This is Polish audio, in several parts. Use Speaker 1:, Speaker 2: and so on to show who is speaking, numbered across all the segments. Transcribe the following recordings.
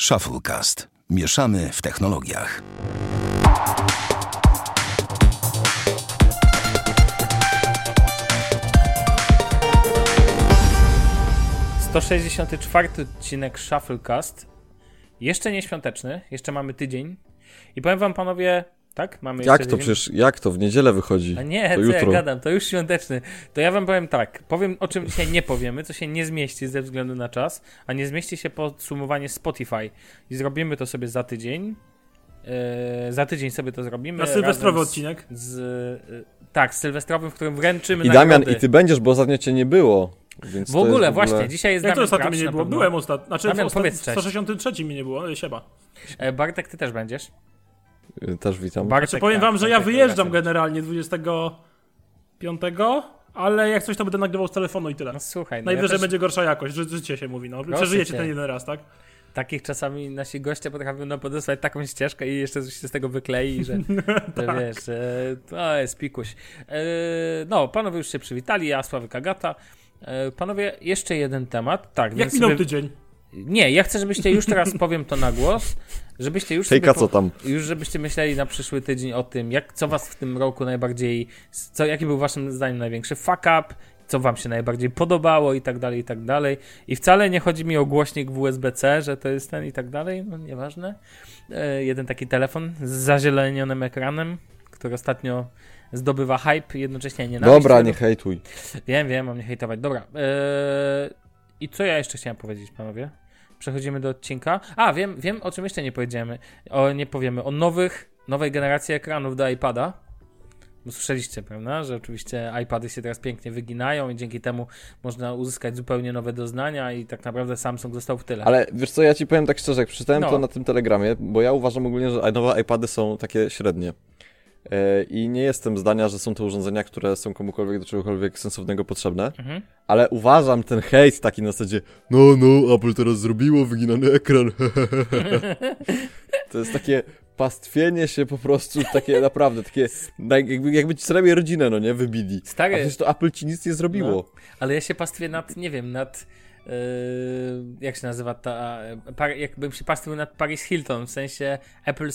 Speaker 1: Shufflecast. Mieszamy w technologiach.
Speaker 2: To 64 odcinek Shufflecast. Jeszcze nie świąteczny, jeszcze mamy tydzień. I powiem wam panowie, tak? Mamy
Speaker 3: Jak to przecież, jak to? W niedzielę wychodzi.
Speaker 2: A nie,
Speaker 3: to
Speaker 2: co
Speaker 3: jutro.
Speaker 2: ja gadam, to już świąteczny. To ja wam powiem tak, powiem o czym dzisiaj nie powiemy, co się nie zmieści ze względu na czas, a nie zmieści się podsumowanie Spotify. I zrobimy to sobie za tydzień. Eee, za tydzień sobie to zrobimy.
Speaker 4: Na sylwestrowy
Speaker 2: z-
Speaker 4: odcinek.
Speaker 2: Z, e, tak, z sylwestrowym, w którym wręczymy
Speaker 3: I Damian,
Speaker 2: nagrody.
Speaker 3: i ty będziesz, bo ostatnio cię nie było. Więc
Speaker 2: W
Speaker 3: to jest
Speaker 2: ogóle, właśnie, dzisiaj jest
Speaker 4: Jak to
Speaker 2: Damian
Speaker 4: ostatnio
Speaker 2: Kracz
Speaker 4: mnie nie było? Byłem ostatnio. Znaczy
Speaker 2: Damian,
Speaker 4: w, osta-
Speaker 2: powiedz
Speaker 4: w
Speaker 2: cześć.
Speaker 4: 163 mnie nie było, ale siema.
Speaker 2: E, Bartek, ty też będziesz.
Speaker 3: Y, Też witam.
Speaker 2: Bartek,
Speaker 4: Znaczy, powiem
Speaker 2: tak,
Speaker 4: wam, że ja wyjeżdżam generalnie 25, ale jak coś to będę nagrywał z telefonu i tyle.
Speaker 2: No słuchaj, no ja
Speaker 4: Najwyżej
Speaker 2: też,
Speaker 4: będzie gorsza jakość, ży- życie się mówi. No.
Speaker 2: Proszę
Speaker 4: Przeżyjecie
Speaker 2: cię.
Speaker 4: ten jeden raz, tak?
Speaker 2: takich czasami nasi goście potrafią nam podesłać taką ścieżkę i jeszcze coś się z tego wyklei, że, że
Speaker 4: Tak.
Speaker 2: wiesz, e, to jest pikuś. E, no, panowie już się przywitali, ja Sławek Agata. E, panowie, jeszcze jeden temat. Tak,
Speaker 4: Jak
Speaker 2: więc
Speaker 4: minął
Speaker 2: sobie-
Speaker 4: tydzień?
Speaker 2: Nie, ja chcę, żebyście już teraz powiem to na głos, żebyście już
Speaker 3: Hejka, co tam?
Speaker 2: już żebyście myśleli na przyszły tydzień o tym, jak, co was w tym roku najbardziej, co, jaki był waszym zdaniem największy fuck up, co wam się najbardziej podobało i tak dalej, i tak dalej. I wcale nie chodzi mi o głośnik w USB-C, że to jest ten i tak dalej, no nieważne. E, jeden taki telefon z zazielenionym ekranem, który ostatnio zdobywa hype, jednocześnie nie
Speaker 3: Dobra, nie hejtuj.
Speaker 2: Wiem, wiem, mam nie hejtować. Dobra. Eee, I co ja jeszcze chciałem powiedzieć, panowie? Przechodzimy do odcinka. A, wiem, wiem o czym jeszcze nie powiedziemy. O, nie powiemy. O nowych, nowej generacji ekranów do iPada. Bo słyszeliście, prawda, że oczywiście iPady się teraz pięknie wyginają i dzięki temu można uzyskać zupełnie nowe doznania i tak naprawdę Samsung został w tyle.
Speaker 3: Ale wiesz co, ja ci powiem tak szczerze, jak przeczytałem
Speaker 2: No.
Speaker 3: to na tym telegramie, bo ja uważam ogólnie, że nowe iPady są takie średnie. E, I nie jestem zdania, że są to urządzenia, które są komukolwiek do czegokolwiek sensownego potrzebne,
Speaker 2: Mhm.
Speaker 3: ale uważam ten hejt taki na zasadzie no, no, Apple teraz zrobiło wyginany ekran. to jest takie pastwienie się po prostu, takie naprawdę, takie jakby, jakby ci sobie rodzinę, no nie, wybili. A
Speaker 2: Stary,
Speaker 3: przecież to Apple ci nic nie zrobiło.
Speaker 2: No. Ale ja się pastwię nad, nie wiem, nad. Yy, jak się nazywa ta. e, Par, jakbym się pastwił nad Paris Hilton, w sensie Apple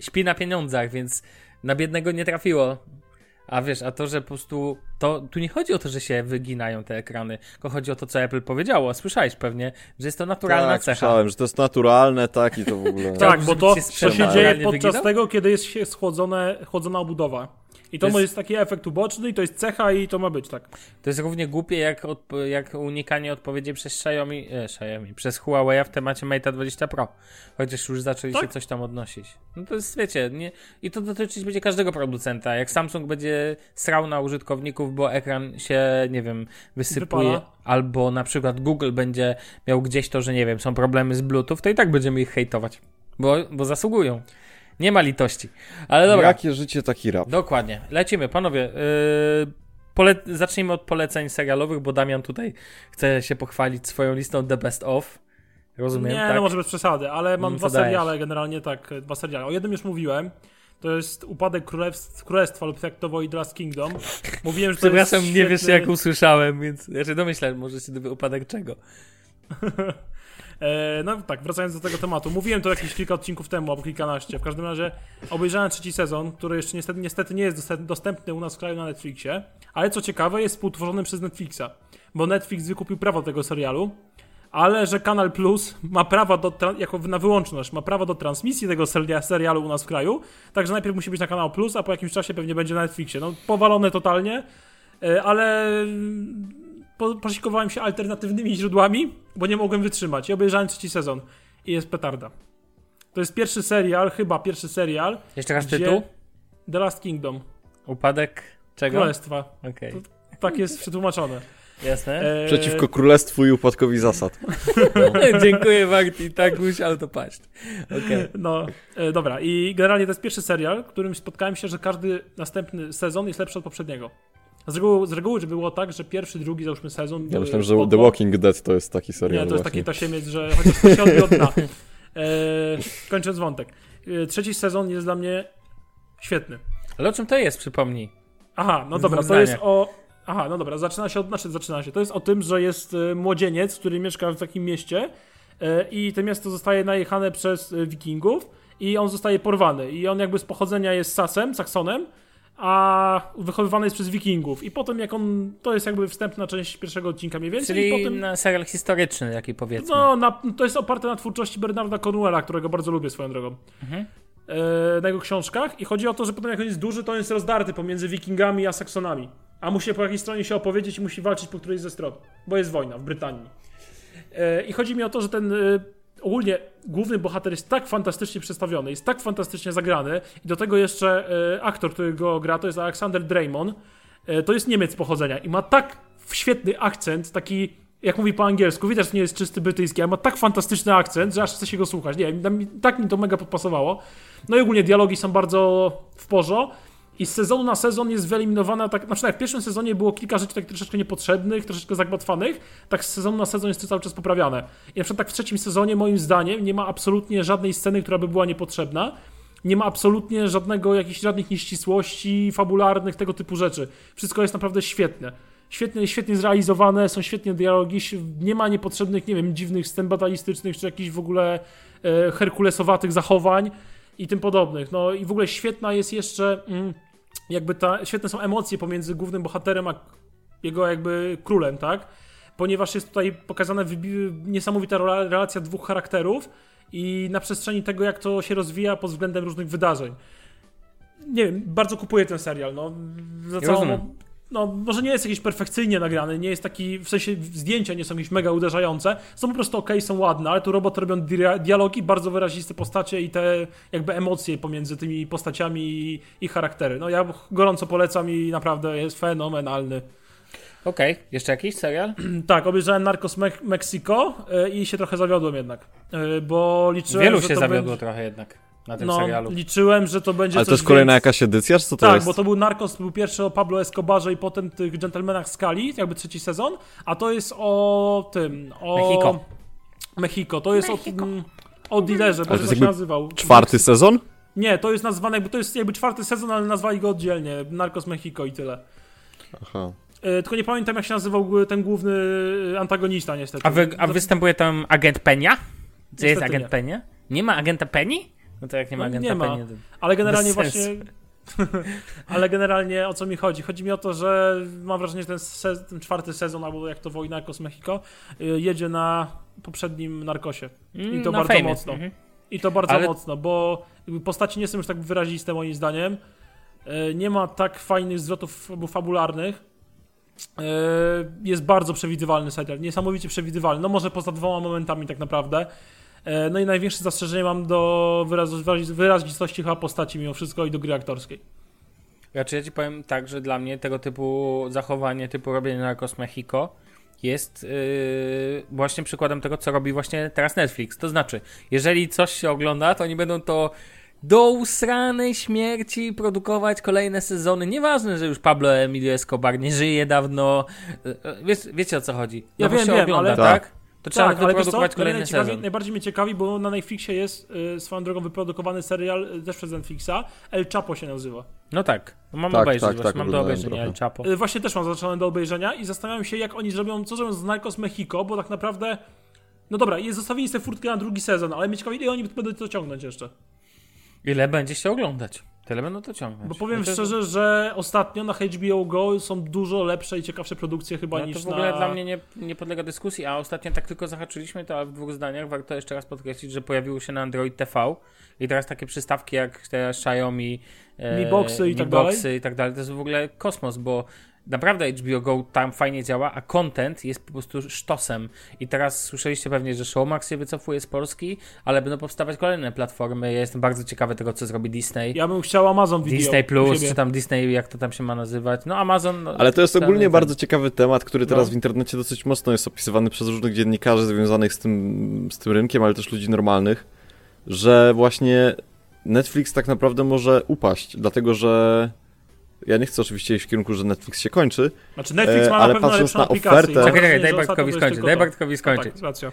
Speaker 2: śpi na pieniądzach, więc na biednego nie trafiło. A wiesz, a to, że po prostu. To, tu nie chodzi o to, że się wyginają te ekrany, tylko chodzi o to, co Apple powiedziało. Słyszałeś pewnie, że jest to naturalna
Speaker 3: tak,
Speaker 2: cecha.
Speaker 3: słyszałem, że to jest naturalne, tak i to w ogóle...
Speaker 4: Tak, bo to,
Speaker 2: się
Speaker 4: to się dzieje podczas
Speaker 2: wyginał?
Speaker 4: tego, kiedy jest się schłodzone, chłodzona obudowa. I to,
Speaker 2: To jest-
Speaker 4: jest taki efekt uboczny, i to jest cecha, i to ma być, tak.
Speaker 2: To jest równie głupie jak, jak unikanie odpowiedzi przez Xiaomi, e, Xiaomi, przez Huawei w temacie Mate 20 Pro. Chociaż już zaczęli się
Speaker 4: Tak?
Speaker 2: coś tam odnosić. No to jest, wiecie, nie, i to dotyczyć będzie każdego producenta. Jak Samsung będzie srał na użytkowników, bo ekran się, nie wiem, wysypuje,
Speaker 4: Wypala.
Speaker 2: albo na przykład Google będzie miał gdzieś to, że nie wiem, są problemy z Bluetooth, to i tak będziemy ich hejtować, bo, bo zasługują. Nie ma litości. Ale dobra.
Speaker 3: Jakie życie, taki rap.
Speaker 2: Dokładnie. Lecimy, panowie. Yy, pole... Zacznijmy od poleceń serialowych, bo Damian tutaj chce się pochwalić swoją listą The Best Of. Rozumiem,
Speaker 4: Nie,
Speaker 2: tak?
Speaker 4: no może bez przesady, ale mam
Speaker 2: Mm,
Speaker 4: dwa
Speaker 2: co dajesz?
Speaker 4: seriale generalnie, tak, dwa seriale. O jednym już mówiłem. To jest Upadek Królestw, Królestwa lub jak to The Last Kingdom. Mówiłem, że to
Speaker 2: Przepraszam,
Speaker 4: jest
Speaker 2: nie wiesz
Speaker 4: świetny-
Speaker 2: jak usłyszałem, więc ja się domyślałem, może się dowie upadek czego.
Speaker 4: E, no tak, wracając do tego tematu. Mówiłem to jakieś kilka odcinków temu, albo kilkanaście. W każdym razie obejrzałem trzeci sezon, który jeszcze niestety, niestety nie jest dostępny u nas w kraju na Netflixie. Ale co ciekawe, jest współtworzony przez Netflixa. Bo Netflix wykupił prawo tego serialu. Ale że Kanal Plus ma prawo do, jako na wyłączność, ma prawo do transmisji tego seria- serialu u nas w kraju. Także najpierw musi być na Kanał Plus, a po jakimś czasie pewnie będzie na Netflixie. No powalone totalnie, e, ale po, posiłkowałem się alternatywnymi źródłami, bo nie mogłem wytrzymać. I obejrzałem trzeci sezon. I jest petarda. To jest pierwszy serial, chyba pierwszy serial.
Speaker 2: Jeszcze raz tytuł?
Speaker 4: The Last Kingdom.
Speaker 2: Upadek czego?
Speaker 4: Królestwa.
Speaker 2: Okej,
Speaker 4: Tak jest przetłumaczone.
Speaker 2: jasne.
Speaker 4: E,
Speaker 3: Przeciwko królestwu i upadkowi zasad.
Speaker 2: Dziękuję Marti, tak musiał to paść. Okej.
Speaker 4: No, e, dobra. I generalnie to jest pierwszy serial, w którym spotkałem się, że każdy następny sezon jest lepszy od poprzedniego. Z reguły, z reguły że było tak, że pierwszy, drugi, załóżmy sezon.
Speaker 3: Ja myślałem, że. The Walking Dead to jest taki serial
Speaker 4: Nie, to jest
Speaker 3: właśnie.
Speaker 4: taki tasiemiec, że chociaż to się odbije od dna. E, kończąc wątek. E, trzeci sezon jest dla mnie świetny.
Speaker 2: Ale o czym to jest, przypomnij?
Speaker 4: Aha, no dobra, to jest o. Aha, no dobra, zaczyna się od. Znaczy, zaczyna się. To jest o tym, że jest e, młodzieniec, który mieszka w takim mieście, e, i to miasto zostaje najechane przez wikingów i on zostaje porwany. I on jakby z pochodzenia jest Sasem, Saksonem, a wychowywany jest przez wikingów. I potem jak on, to jest jakby wstępna część pierwszego odcinka mniej więcej.
Speaker 2: Czyli
Speaker 4: i potem,
Speaker 2: na serial historyczny, jaki powiedzmy.
Speaker 4: no, na, to jest oparte na twórczości Bernarda Cornwella, którego bardzo lubię swoją drogą.
Speaker 2: Mhm.
Speaker 4: E, na jego książkach. I chodzi o to, że potem jak on jest duży, to on jest rozdarty pomiędzy wikingami a Saksonami. A musi po jakiejś stronie się opowiedzieć i musi walczyć po którejś ze stron. Bo jest wojna w Brytanii. E, I chodzi mi o to, że ten... Ogólnie główny bohater jest tak fantastycznie przedstawiony, jest tak fantastycznie zagrany i do tego jeszcze e, aktor, który go gra, to jest Alexander Draymond. E, to jest Niemiec pochodzenia i ma tak świetny akcent, taki jak mówi po angielsku, widać, że nie jest czysty brytyjski, ale ma tak fantastyczny akcent, że aż chce się go słuchać. Nie tak mi to mega podpasowało. No i ogólnie dialogi są bardzo w porządku. I z sezonu na sezon jest wyeliminowana, tak, na przykład w pierwszym sezonie było kilka rzeczy tak troszeczkę niepotrzebnych, troszeczkę zagmatwanych, tak z sezonu na sezon jest to cały czas poprawiane. I na przykład tak w trzecim sezonie, moim zdaniem, nie ma absolutnie żadnej sceny, która by była niepotrzebna. Nie ma absolutnie żadnego, jakichś żadnych nieścisłości fabularnych, tego typu rzeczy. Wszystko jest naprawdę świetne. Świetnie, świetnie zrealizowane, są świetnie dialogi, nie ma niepotrzebnych, nie wiem, dziwnych scen batalistycznych, czy jakichś w ogóle e, herkulesowatych zachowań i tym podobnych. No i w ogóle świetna jest jeszcze... Mm, jakby ta, świetne są emocje pomiędzy głównym bohaterem a jego jakby królem, tak? Ponieważ jest tutaj pokazana niesamowita relacja dwóch charakterów i na przestrzeni tego, jak to się rozwija pod względem różnych wydarzeń. Nie wiem, bardzo kupuję ten serial, no. Za całą, no, może nie jest jakiś perfekcyjnie nagrany, nie jest taki, w sensie zdjęcia nie są jakieś mega uderzające, są po prostu ok, są ładne, ale tu robot robią dialogi, bardzo wyraziste postacie i te jakby emocje pomiędzy tymi postaciami i, i charaktery. No ja gorąco polecam i naprawdę jest fenomenalny.
Speaker 2: Okej, okay. jeszcze jakiś serial?
Speaker 4: tak, obejrzałem Narcos Me Mexico e, i się trochę zawiodłem jednak, e, bo liczyłem,
Speaker 2: Wielu się zawiodło trochę jednak na tym
Speaker 4: no,
Speaker 2: serialu.
Speaker 4: liczyłem, że to będzie
Speaker 3: Ale to jest kolejna jakaś edycja, czy co to
Speaker 4: tak,
Speaker 3: jest?
Speaker 4: Tak, bo to był Narcos, to był pierwszy o Pablo Escobarze i potem tych Gentlemanach Skali, jakby trzeci sezon, a to jest o tym, o...
Speaker 2: Mexico.
Speaker 4: Mexico, to jest Mexico. o, o dealerze, bo się nazywał.
Speaker 3: Czwarty sezon?
Speaker 4: Nie, to jest nazwane, jakby to jest jakby czwarty sezon, ale nazwali go oddzielnie, Narcos Mexico i tyle.
Speaker 3: Aha.
Speaker 4: E, tylko nie pamiętam, jak się nazywał ten główny antagonista, niestety.
Speaker 2: A, wy, a występuje tam agent Penia? Gdzie jest agent nie. Penia? Nie ma agenta Penny? No to jak nie ma no, agenta nie ma.
Speaker 4: Ale generalnie właśnie... Ale generalnie o co mi chodzi? Chodzi mi o to, że mam wrażenie, że ten, se ten czwarty sezon, albo jak to Wojna Narcos Mexico, y, jedzie na poprzednim Narkosie. I mm, to bardzo fejmy. mocno. Mhm. I to bardzo Ale... mocno, bo postaci nie są już tak wyraziste moim zdaniem. Y, nie ma tak fajnych zwrotów fabularnych. Y, jest bardzo przewidywalny serial, niesamowicie przewidywalny. No może poza dwoma momentami tak naprawdę. E, no i największe zastrzeżenie mam do wyrazistości chyba postaci mimo wszystko i do gry aktorskiej.
Speaker 2: Znaczy ja ci powiem tak, że dla mnie tego typu zachowanie, typu robienie na Mexico jest yy, właśnie przykładem tego, co robi właśnie teraz Netflix. To znaczy, jeżeli coś się ogląda, to oni będą to do usranej śmierci produkować kolejne sezony. Nieważne, że już Pablo Emilio Escobar nie żyje dawno. Yy, wiesz, wiecie o co chodzi. No
Speaker 4: ja wiem,
Speaker 2: się
Speaker 4: wiem,
Speaker 2: ogląda,
Speaker 4: ale...
Speaker 2: tak?
Speaker 4: Tak?
Speaker 2: To trzeba tak, wyprodukować kolejny
Speaker 4: ciekawi,
Speaker 2: sezon.
Speaker 4: Najbardziej mnie ciekawi, bo na Netflixie jest y, swoją drogą wyprodukowany serial y, też przez Netflixa. El Chapo się nazywa.
Speaker 2: No tak, no mam tak, obejrzeć, tak, właśnie, tak, mam do obejrzenia trochę. El Chapo.
Speaker 4: Y, właśnie też mam zaczęone do obejrzenia i zastanawiam się, jak oni zrobią, co zrobią z Narcos Mexico, bo tak naprawdę, no dobra, jest zostawili sobie furtkę na drugi sezon, ale mnie ciekawi, ile oni będą to ciągnąć jeszcze.
Speaker 2: Ile będzie się oglądać? Tyle będą to ciągnąć.
Speaker 4: Bo powiem znaczy, szczerze, że ostatnio na HBO Go są dużo lepsze i ciekawsze produkcje chyba no, niż
Speaker 2: to w ogóle na... dla mnie nie, nie podlega dyskusji, a ostatnio tak tylko zahaczyliśmy to, ale w dwóch zdaniach warto jeszcze raz podkreślić, że pojawiło się na Android TV i teraz takie przystawki jak te Xiaomi,
Speaker 4: e, Mi Boxy i,
Speaker 2: Mi
Speaker 4: tak
Speaker 2: Boxy
Speaker 4: dalej.
Speaker 2: i tak dalej. To jest w ogóle kosmos, bo naprawdę HBO Go tam fajnie działa, a content jest po prostu sztosem. I teraz słyszeliście pewnie, że Showmax się wycofuje z Polski, ale będą powstawać kolejne platformy. Ja jestem bardzo ciekawy tego, co zrobi Disney.
Speaker 4: Ja bym chciał Amazon Video.
Speaker 2: Disney Plus, czy tam Disney, jak to tam się ma nazywać. No Amazon... No,
Speaker 3: ale to jest ogólnie ten, bardzo ciekawy temat, który teraz no. w internecie dosyć mocno jest opisywany przez różnych dziennikarzy związanych z tym, z tym rynkiem, ale też ludzi normalnych, że właśnie Netflix tak naprawdę może upaść, dlatego że ja nie chcę oczywiście iść w kierunku, że Netflix się kończy.
Speaker 4: Znaczy Netflix ma e, ale na pewno patrząc na ofertę.
Speaker 2: Czekaj, czekaj, daj Bartkowi skończyć. Daj Bartkowi skończyć.
Speaker 4: Tak,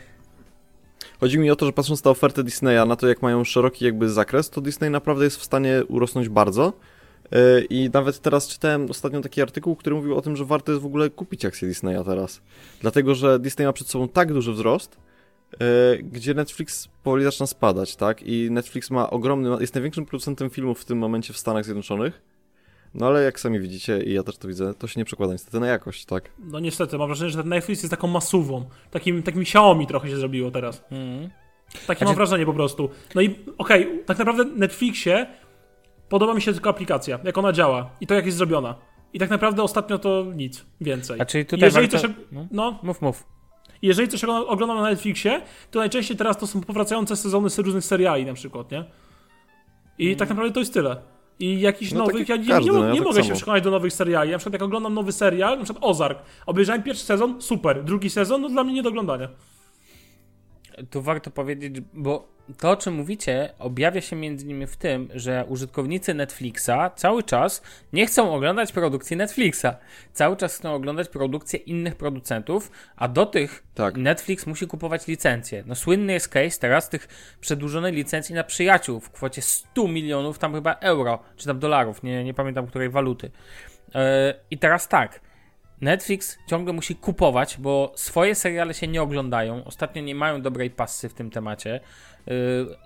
Speaker 3: Chodzi mi o to, że patrząc na ofertę Disneya, na to jak mają szeroki jakby zakres, to Disney naprawdę jest w stanie urosnąć bardzo. E, I nawet teraz czytałem ostatnio taki artykuł, który mówił o tym, że warto jest w ogóle kupić akcje Disneya teraz. Dlatego, że Disney ma przed sobą tak duży wzrost, e, gdzie Netflix powoli zaczyna spadać, tak? I Netflix ma ogromny, jest największym producentem filmów w tym momencie w Stanach Zjednoczonych. No ale jak sami widzicie, i ja też to widzę, to się nie przekłada niestety na jakość, tak?
Speaker 4: No niestety, mam wrażenie, że ten Netflix jest taką masówą. Takim, takim Xiaomi trochę się zrobiło teraz.
Speaker 2: Mhm.
Speaker 4: Takie
Speaker 2: Znaczy-
Speaker 4: mam wrażenie po prostu. No i okej, tak naprawdę Netflixie podoba mi się tylko aplikacja, jak ona działa i to jak jest zrobiona. I tak naprawdę ostatnio to nic więcej.
Speaker 2: A czyli tutaj
Speaker 4: Jeżeli
Speaker 2: warto...
Speaker 4: coś,
Speaker 2: no,
Speaker 4: no,
Speaker 2: mów, mów.
Speaker 4: jeżeli coś oglądam na Netflixie, to najczęściej teraz to są powracające sezony z różnych seriali na przykład, nie? I tak naprawdę to jest tyle. I jakichś
Speaker 3: No tak
Speaker 4: nowych,
Speaker 3: jak
Speaker 4: ja nie,
Speaker 3: każdy,
Speaker 4: nie,
Speaker 3: no
Speaker 4: mo-
Speaker 3: ja
Speaker 4: nie
Speaker 3: tak
Speaker 4: mogę się
Speaker 3: samo.
Speaker 4: przekonać do nowych seriali. Na przykład jak oglądam nowy serial, na przykład Ozark, obejrzałem pierwszy sezon, super, drugi sezon, no dla mnie nie do oglądania.
Speaker 2: Tu warto powiedzieć, bo to, o czym mówicie, objawia się między innymi w tym, że użytkownicy Netflixa cały czas nie chcą oglądać produkcji Netflixa. Cały czas chcą oglądać produkcje innych producentów, a do tych
Speaker 3: Tak.
Speaker 2: Netflix musi kupować licencje. No słynny jest case teraz tych przedłużonej licencji na przyjaciół w kwocie 100 milionów tam chyba euro, czy tam dolarów, nie, nie pamiętam której waluty. Yy, I teraz tak, Netflix ciągle musi kupować, bo swoje seriale się nie oglądają. Ostatnio nie mają dobrej passy w tym temacie. Yy,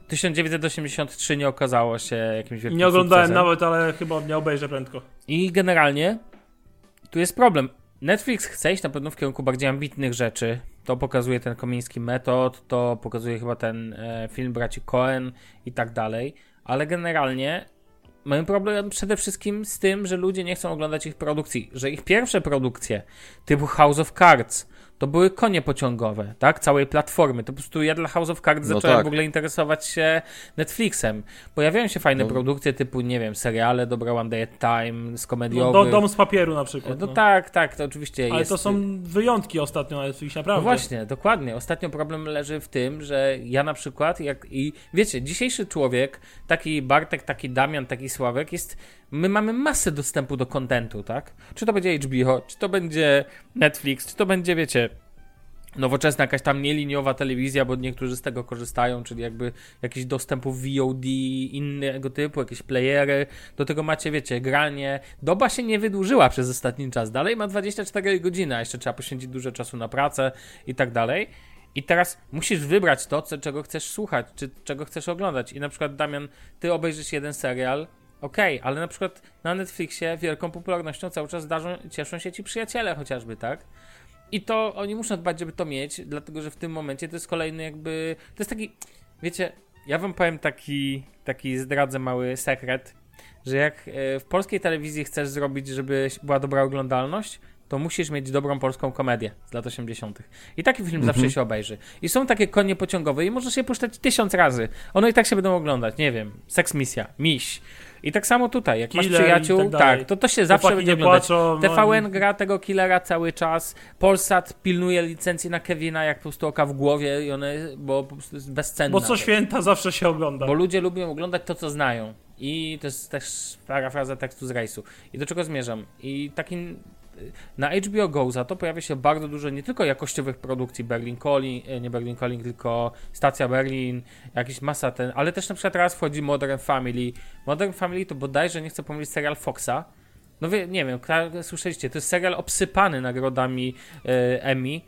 Speaker 2: 1983 nie okazało się jakimś wielkim
Speaker 4: Nie oglądałem
Speaker 2: sukcesem.
Speaker 4: nawet, ale chyba nie obejrzę prędko.
Speaker 2: I generalnie tu jest problem. Netflix chce iść na pewno w kierunku bardziej ambitnych rzeczy. To pokazuje ten komiński metod, to pokazuje chyba ten e, film braci Cohen i tak dalej. Ale generalnie mają problem przede wszystkim z tym, że ludzie nie chcą oglądać ich produkcji. Że ich pierwsze produkcje, typu House of Cards, to były konie pociągowe, tak? Całej platformy. To po prostu ja dla House of Cards
Speaker 3: No
Speaker 2: zacząłem
Speaker 3: tak.
Speaker 2: w ogóle interesować się Netflixem. Pojawiają się fajne
Speaker 3: No.
Speaker 2: produkcje typu, nie wiem, seriale Dobra One Day at Time, z
Speaker 4: No,
Speaker 2: komediowych.
Speaker 4: do, dom z papieru na przykład.
Speaker 2: No
Speaker 4: no.
Speaker 2: tak, tak, to oczywiście
Speaker 4: Ale
Speaker 2: jest.
Speaker 4: to są wyjątki ostatnio na Netflixie, naprawdę.
Speaker 2: No właśnie, dokładnie. Ostatnio problem leży w tym, że ja na przykład, jak i wiecie, dzisiejszy człowiek, taki Bartek, taki Damian, taki Sławek, jest. My mamy masę dostępu do kontentu, tak? Czy to będzie HBO, czy to będzie Netflix, czy to będzie, wiecie. Nowoczesna jakaś tam nieliniowa telewizja, bo niektórzy z tego korzystają, czyli jakby jakiś dostępu VOD innego typu, jakieś playery. Do tego macie, wiecie, granie. Doba się nie wydłużyła przez ostatni czas. Dalej ma 24 godziny, a jeszcze trzeba poświęcić dużo czasu na pracę i tak dalej. I teraz musisz wybrać to, co, czego chcesz słuchać, czy czego chcesz oglądać. I na przykład, Damian, ty obejrzysz jeden serial, okej, ale na przykład na Netflixie wielką popularnością cały czas darzą, cieszą się ci przyjaciele chociażby, tak? I to oni muszą dbać, żeby to mieć, dlatego że w tym momencie to jest kolejny jakby. To jest taki. Wiecie, ja wam powiem taki, taki zdradzę mały sekret, że jak e, w polskiej telewizji chcesz zrobić, żeby była dobra oglądalność, to musisz mieć dobrą polską komedię z lat 80. I taki film zawsze się obejrzy. I są takie konie pociągowe i możesz je puszczać tysiąc razy. One i tak się będą oglądać. Nie wiem, Seks Misja, Miś. I tak samo tutaj, jak masz
Speaker 4: Killer i
Speaker 2: przyjaciół,
Speaker 4: tak
Speaker 2: tak, to to się zawsze
Speaker 4: Chłopaki
Speaker 2: będzie oglądać.
Speaker 4: płaczą, no
Speaker 2: TVN gra tego killera cały czas. Polsat pilnuje licencji na Kevina jak po prostu oka w głowie i one, bo po prostu jest bezcenna.
Speaker 4: Bo co święta zawsze się ogląda.
Speaker 2: Bo ludzie lubią oglądać to, co znają. I to jest też parafraza tekstu z rejsu. I do czego zmierzam? I takim na HBO Go za to pojawia się bardzo dużo nie tylko jakościowych produkcji Berlin Calling, e, nie Berlin Calling, tylko Stacja Berlin, jakiś masa ten, ale też na przykład teraz wchodzi Modern Family. Modern Family to bodajże, nie chcę pomylić, serial Foxa. No wie, nie wiem, słyszeliście, to jest serial obsypany nagrodami e, Emmy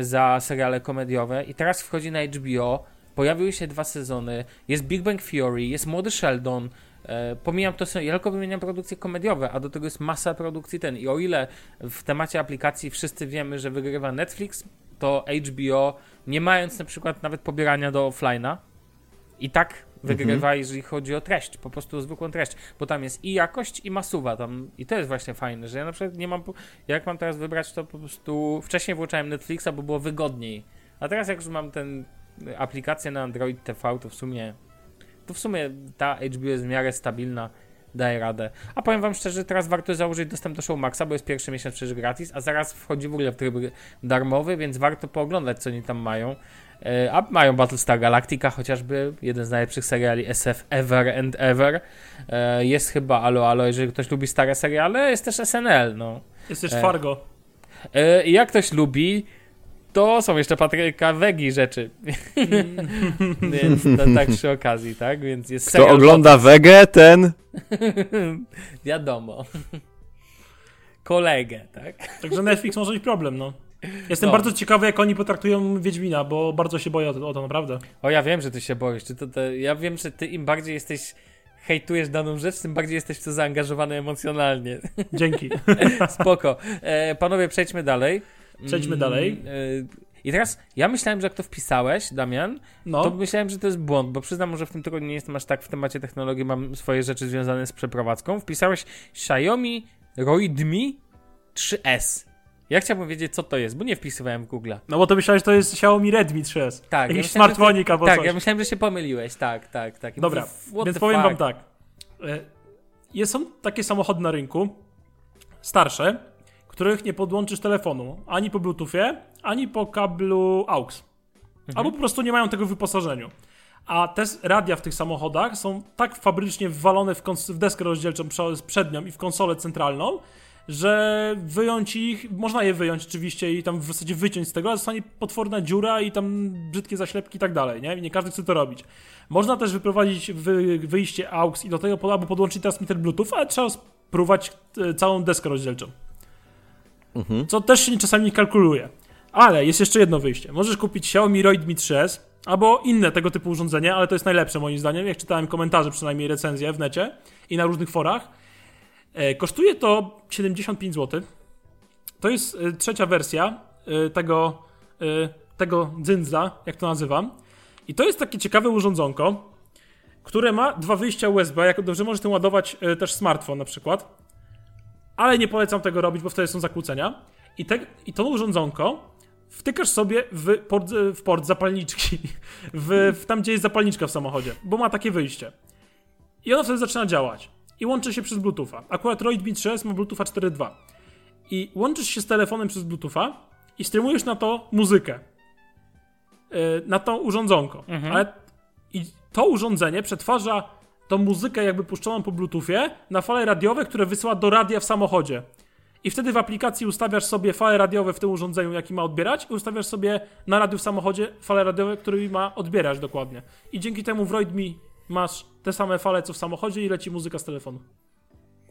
Speaker 2: za seriale komediowe i teraz wchodzi na HBO, pojawiły się dwa sezony, jest Big Bang Theory, jest Młody Sheldon, pomijam to, ja tylko wymieniam produkcje komediowe, a do tego jest masa produkcji ten. I o ile w temacie aplikacji wszyscy wiemy, że wygrywa Netflix, to HBO, nie mając na przykład nawet pobierania do offline'a, i tak wygrywa, jeżeli chodzi o treść, po prostu o zwykłą treść, bo tam jest i jakość, i masuwa. Tam, i to jest właśnie fajne, że ja na przykład nie mam, jak mam teraz wybrać, to po prostu wcześniej włączałem Netflixa, bo było wygodniej, a teraz jak już mam ten aplikację na Android TV, to w sumie, to w sumie ta HBO jest w miarę stabilna, daje radę. A powiem wam szczerze, teraz warto założyć dostęp do Showmaxa, bo jest pierwszy miesiąc przecież gratis, a zaraz wchodzi w ogóle w tryb darmowy, więc warto pooglądać, co oni tam mają. E, A mają Battlestar Galactica, chociażby jeden z najlepszych seriali SF ever and ever. E, Jest chyba Alo Alo, jeżeli ktoś lubi stare seriale, jest też SNL, no.
Speaker 4: Jest też
Speaker 2: E.
Speaker 4: Fargo.
Speaker 2: I jak ktoś lubi, to są jeszcze Patryka Wegi rzeczy. Więc to, tak przy okazji, tak? Więc jest
Speaker 3: Kto ogląda Wege, ten...
Speaker 2: Wiadomo. Kolegę, tak?
Speaker 4: Także Netflix może być problem, no. Jestem
Speaker 2: No.
Speaker 4: bardzo ciekawy, jak oni potraktują Wiedźmina, bo bardzo się boję o to, o to naprawdę.
Speaker 2: O, ja wiem, że ty się boisz. Czy to, to, ja wiem, że ty im bardziej jesteś hejtujesz daną rzecz, tym bardziej jesteś w to zaangażowany emocjonalnie.
Speaker 4: Dzięki.
Speaker 2: Spoko. E, panowie, przejdźmy dalej.
Speaker 4: Przejdźmy
Speaker 2: Mm,
Speaker 4: dalej.
Speaker 2: E, I teraz ja myślałem, że jak to wpisałeś, Damian,
Speaker 4: No,
Speaker 2: to myślałem, że to jest błąd, bo przyznam, że w tym tygodniu nie jestem aż tak w temacie technologii, mam swoje rzeczy związane z przeprowadzką. Wpisałeś Xiaomi Roidmi 3S. Ja chciałbym wiedzieć, co to jest, bo nie wpisywałem w Google.
Speaker 4: no bo to myślałeś, że to jest Xiaomi Redmi 3S.
Speaker 2: Tak, ja
Speaker 4: Jakiś
Speaker 2: myślałem,
Speaker 4: smartfonik albo
Speaker 2: Tak,
Speaker 4: coś.
Speaker 2: ja myślałem, że się pomyliłeś, tak, tak, tak. I
Speaker 4: Dobra,
Speaker 2: mówię,
Speaker 4: więc powiem
Speaker 2: fuck?
Speaker 4: wam tak. E, Jest, są takie samochody na rynku, starsze, których nie podłączysz telefonu ani po Bluetoothie, ani po kablu AUX.
Speaker 2: Mhm.
Speaker 4: Albo po prostu nie mają tego w wyposażeniu. A te radia w tych samochodach są tak fabrycznie wwalone w, w deskę rozdzielczą prze- przednią i w konsolę centralną, że wyjąć ich, można je wyjąć oczywiście i tam w zasadzie wyciąć z tego, ale zostanie potworna dziura i tam brzydkie zaślepki i tak dalej, nie? I nie każdy chce to robić. Można też wyprowadzić wy, wyjście AUX i do tego albo podłączyć transmitter Bluetooth, ale trzeba spróbować e, całą deskę rozdzielczą. Co też się czasami nie kalkuluje. Ale jest jeszcze jedno wyjście. Możesz kupić Xiaomi Roidmi 3S albo inne tego typu urządzenie, ale to jest najlepsze moim zdaniem. Jak czytałem komentarze, przynajmniej recenzje w necie i na różnych forach. E, kosztuje to 75 zł. To jest e, trzecia wersja e, tego, tego dzyndzla, jak to nazywam. I to jest takie ciekawe urządzonko, które ma dwa wyjścia USB, jako że możesz tym ładować też smartfon na przykład. Ale nie polecam tego robić, bo wtedy są zakłócenia. I, te, i to urządzonko wtykasz sobie w port, w port zapalniczki, w, w tam gdzie jest zapalniczka w samochodzie, bo ma takie wyjście. I ono wtedy zaczyna działać. I łączy się przez Bluetootha. Akurat Roidmi 3S ma Bluetootha 4.2. I łączysz się z telefonem przez Bluetootha i streamujesz na to muzykę. Yy, na to urządzonko. Ale i to urządzenie przetwarza tą muzykę jakby puszczoną po Bluetoothie na fale radiowe, które wysyła do radia w samochodzie. I wtedy w aplikacji ustawiasz sobie fale radiowe w tym urządzeniu, jaki ma odbierać, i ustawiasz sobie na radiu w samochodzie fale radiowe, którymi ma odbierać dokładnie. I dzięki temu w Roidmi masz te same fale, co w samochodzie i leci muzyka z telefonu.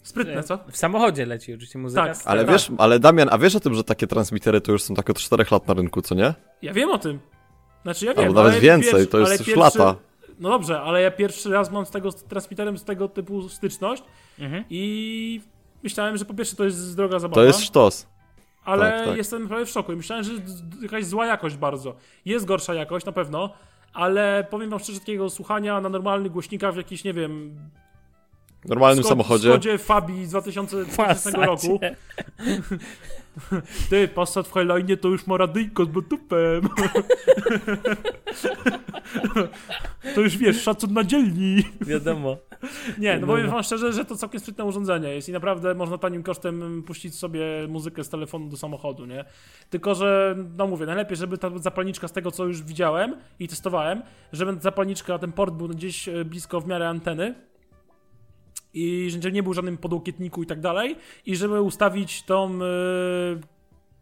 Speaker 4: Sprytne, co?
Speaker 2: W samochodzie leci oczywiście muzyka.
Speaker 4: Tak,
Speaker 3: Ale wiesz, ale Damian, a wiesz o tym, że takie transmitery to już są tak od 4 lat na rynku, co nie?
Speaker 4: Ja wiem o tym. Znaczy ja wiem.
Speaker 3: Albo nawet
Speaker 4: ale
Speaker 3: więcej,
Speaker 4: pierwszy-
Speaker 3: to jest już
Speaker 4: pierwszy-
Speaker 3: lata.
Speaker 4: No dobrze, ale ja pierwszy raz mam z tego z transmiterem z tego typu styczność
Speaker 2: Mhm.
Speaker 4: i myślałem, że po pierwsze to jest droga zabawa.
Speaker 3: To jest sztos.
Speaker 4: Ale
Speaker 3: Tak, tak.
Speaker 4: jestem prawie w szoku. i Myślałem, że jakaś zła jakość bardzo. Jest gorsza jakość, na pewno, ale powiem wam szczerze, takiego słuchania na normalnych głośnikach w jakiś, nie wiem...
Speaker 3: W normalnym
Speaker 4: Sko-
Speaker 3: samochodzie.
Speaker 4: Skodzie Fabii z 2020 roku. Ty, Passat w Highline to już ma radyjko z Bluetoothem. to już wiesz, szacun na dzielni.
Speaker 2: Wiadomo.
Speaker 4: Nie, no
Speaker 2: No.
Speaker 4: powiem wam szczerze, że to całkiem sprytne urządzenie jest i naprawdę można tanim kosztem puścić sobie muzykę z telefonu do samochodu, nie? Tylko, że, no mówię, najlepiej, żeby ta zapalniczka z tego, co już widziałem i testowałem, żeby zapalniczka, ten port był gdzieś e, blisko w miarę anteny i żeby nie był żadnym podłokietniku i tak dalej i żeby ustawić tą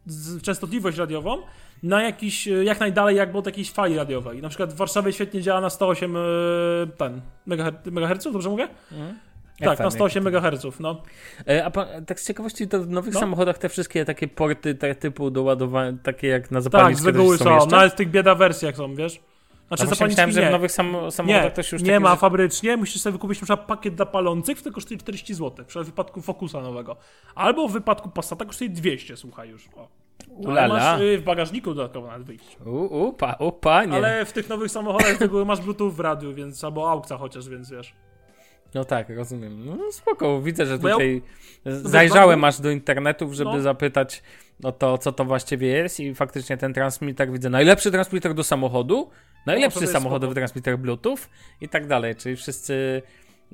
Speaker 4: z- częstotliwość radiową na jakiś, e, jak najdalej jakby od jakiejś fali radiowej. Na przykład w Warszawie świetnie działa na 108 e, ten, megaherców, dobrze mówię? Tak,
Speaker 2: FM,
Speaker 4: na 108 MHz, no.
Speaker 2: A pa, tak z ciekawości, to w nowych
Speaker 4: No.
Speaker 2: samochodach te wszystkie takie porty te, typu do ładowania, takie jak na
Speaker 4: Tak,
Speaker 2: zapalniczkę
Speaker 4: z reguły
Speaker 2: też
Speaker 4: są,
Speaker 2: jeszcze?
Speaker 4: nawet w tych bieda wersjach są, wiesz? Znaczy zapalniczki
Speaker 2: myślałem, że w
Speaker 4: nie.
Speaker 2: nowych sam, samochodach
Speaker 4: Nie,
Speaker 2: już
Speaker 4: nie ma
Speaker 2: że-
Speaker 4: fabrycznie, musisz sobie wykupić na przykład pakiet dla palących, który kosztuje 40 zł, w wypadku Focusa nowego. Albo w wypadku Passata kosztuje 200, słuchaj już. O. Ale masz y, w bagażniku dodatkowo nawet wyjść.
Speaker 2: U, u, pa, u, panie.
Speaker 4: Ale w tych nowych samochodach z reguły masz Bluetooth w radiu, więc albo AUXa chociaż, więc wiesz.
Speaker 2: No tak, rozumiem. No spoko, widzę, że
Speaker 4: Bo ja-
Speaker 2: tutaj zajrzałem
Speaker 4: no-
Speaker 2: aż do internetów, żeby
Speaker 4: No.
Speaker 2: zapytać o to, co to właściwie jest i faktycznie ten transmitter widzę. Najlepszy transmitter do samochodu, najlepszy
Speaker 4: jest
Speaker 2: samochodowy
Speaker 4: spoko.
Speaker 2: transmitter Bluetooth i tak dalej, czyli wszyscy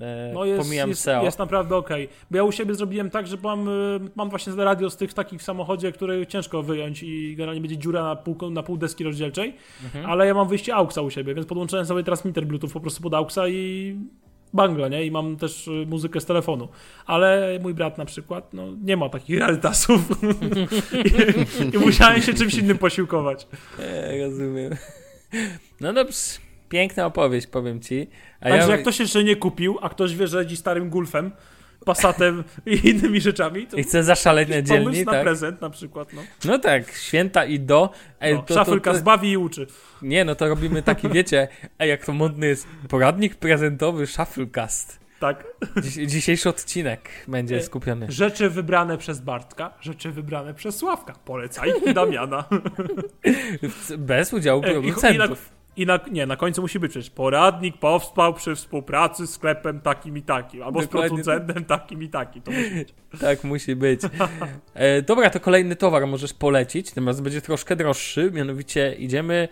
Speaker 2: e,
Speaker 4: No jest,
Speaker 2: pomijam
Speaker 4: jest,
Speaker 2: SEO.
Speaker 4: jest naprawdę okej. Bo ja u siebie zrobiłem tak, że mam, y, mam właśnie radio z tych takich w samochodzie, które ciężko wyjąć i generalnie będzie dziura na pół, na pół deski rozdzielczej,
Speaker 2: Mhm.
Speaker 4: ale ja mam wyjście AUXa u siebie, więc podłączyłem sobie transmitter Bluetooth po prostu pod AUXa i bangla, nie? I mam też y, muzykę z telefonu. Ale mój brat na przykład, no nie ma takich realitasów I, i musiałem się czymś innym posiłkować.
Speaker 2: E, rozumiem. No dobrze, piękna opowieść, powiem ci. A
Speaker 4: Także
Speaker 2: ja...
Speaker 4: jak ktoś jeszcze nie kupił, a ktoś wie, że jeździ starym Gulfem Passatem i innymi rzeczami. To
Speaker 2: I chcę zaszaleć na
Speaker 4: pomysł
Speaker 2: dzielni,
Speaker 4: na
Speaker 2: tak?
Speaker 4: prezent na przykład, no.
Speaker 2: No tak, święta i do. Ej,
Speaker 4: no
Speaker 2: to, to,
Speaker 4: Szafelka
Speaker 2: to,
Speaker 4: zbawi i uczy.
Speaker 2: Nie, no to robimy taki, wiecie, ej, jak to modny jest, poradnik prezentowy Shufflecast.
Speaker 4: Tak.
Speaker 2: Dziś, dzisiejszy odcinek będzie
Speaker 4: E,
Speaker 2: skupiony.
Speaker 4: Rzeczy wybrane przez Bartka, rzeczy wybrane przez Sławka. Polecajki Damiana.
Speaker 2: Bez udziału
Speaker 4: E,
Speaker 2: producentów.
Speaker 4: I na, nie, na końcu musi być przecież poradnik powstał przy współpracy z sklepem takim i takim, albo
Speaker 2: Dokładnie.
Speaker 4: z producentem takim i takim. To musi być.
Speaker 2: Tak musi być. E, dobra, to kolejny towar możesz polecić, natomiast będzie troszkę droższy, mianowicie idziemy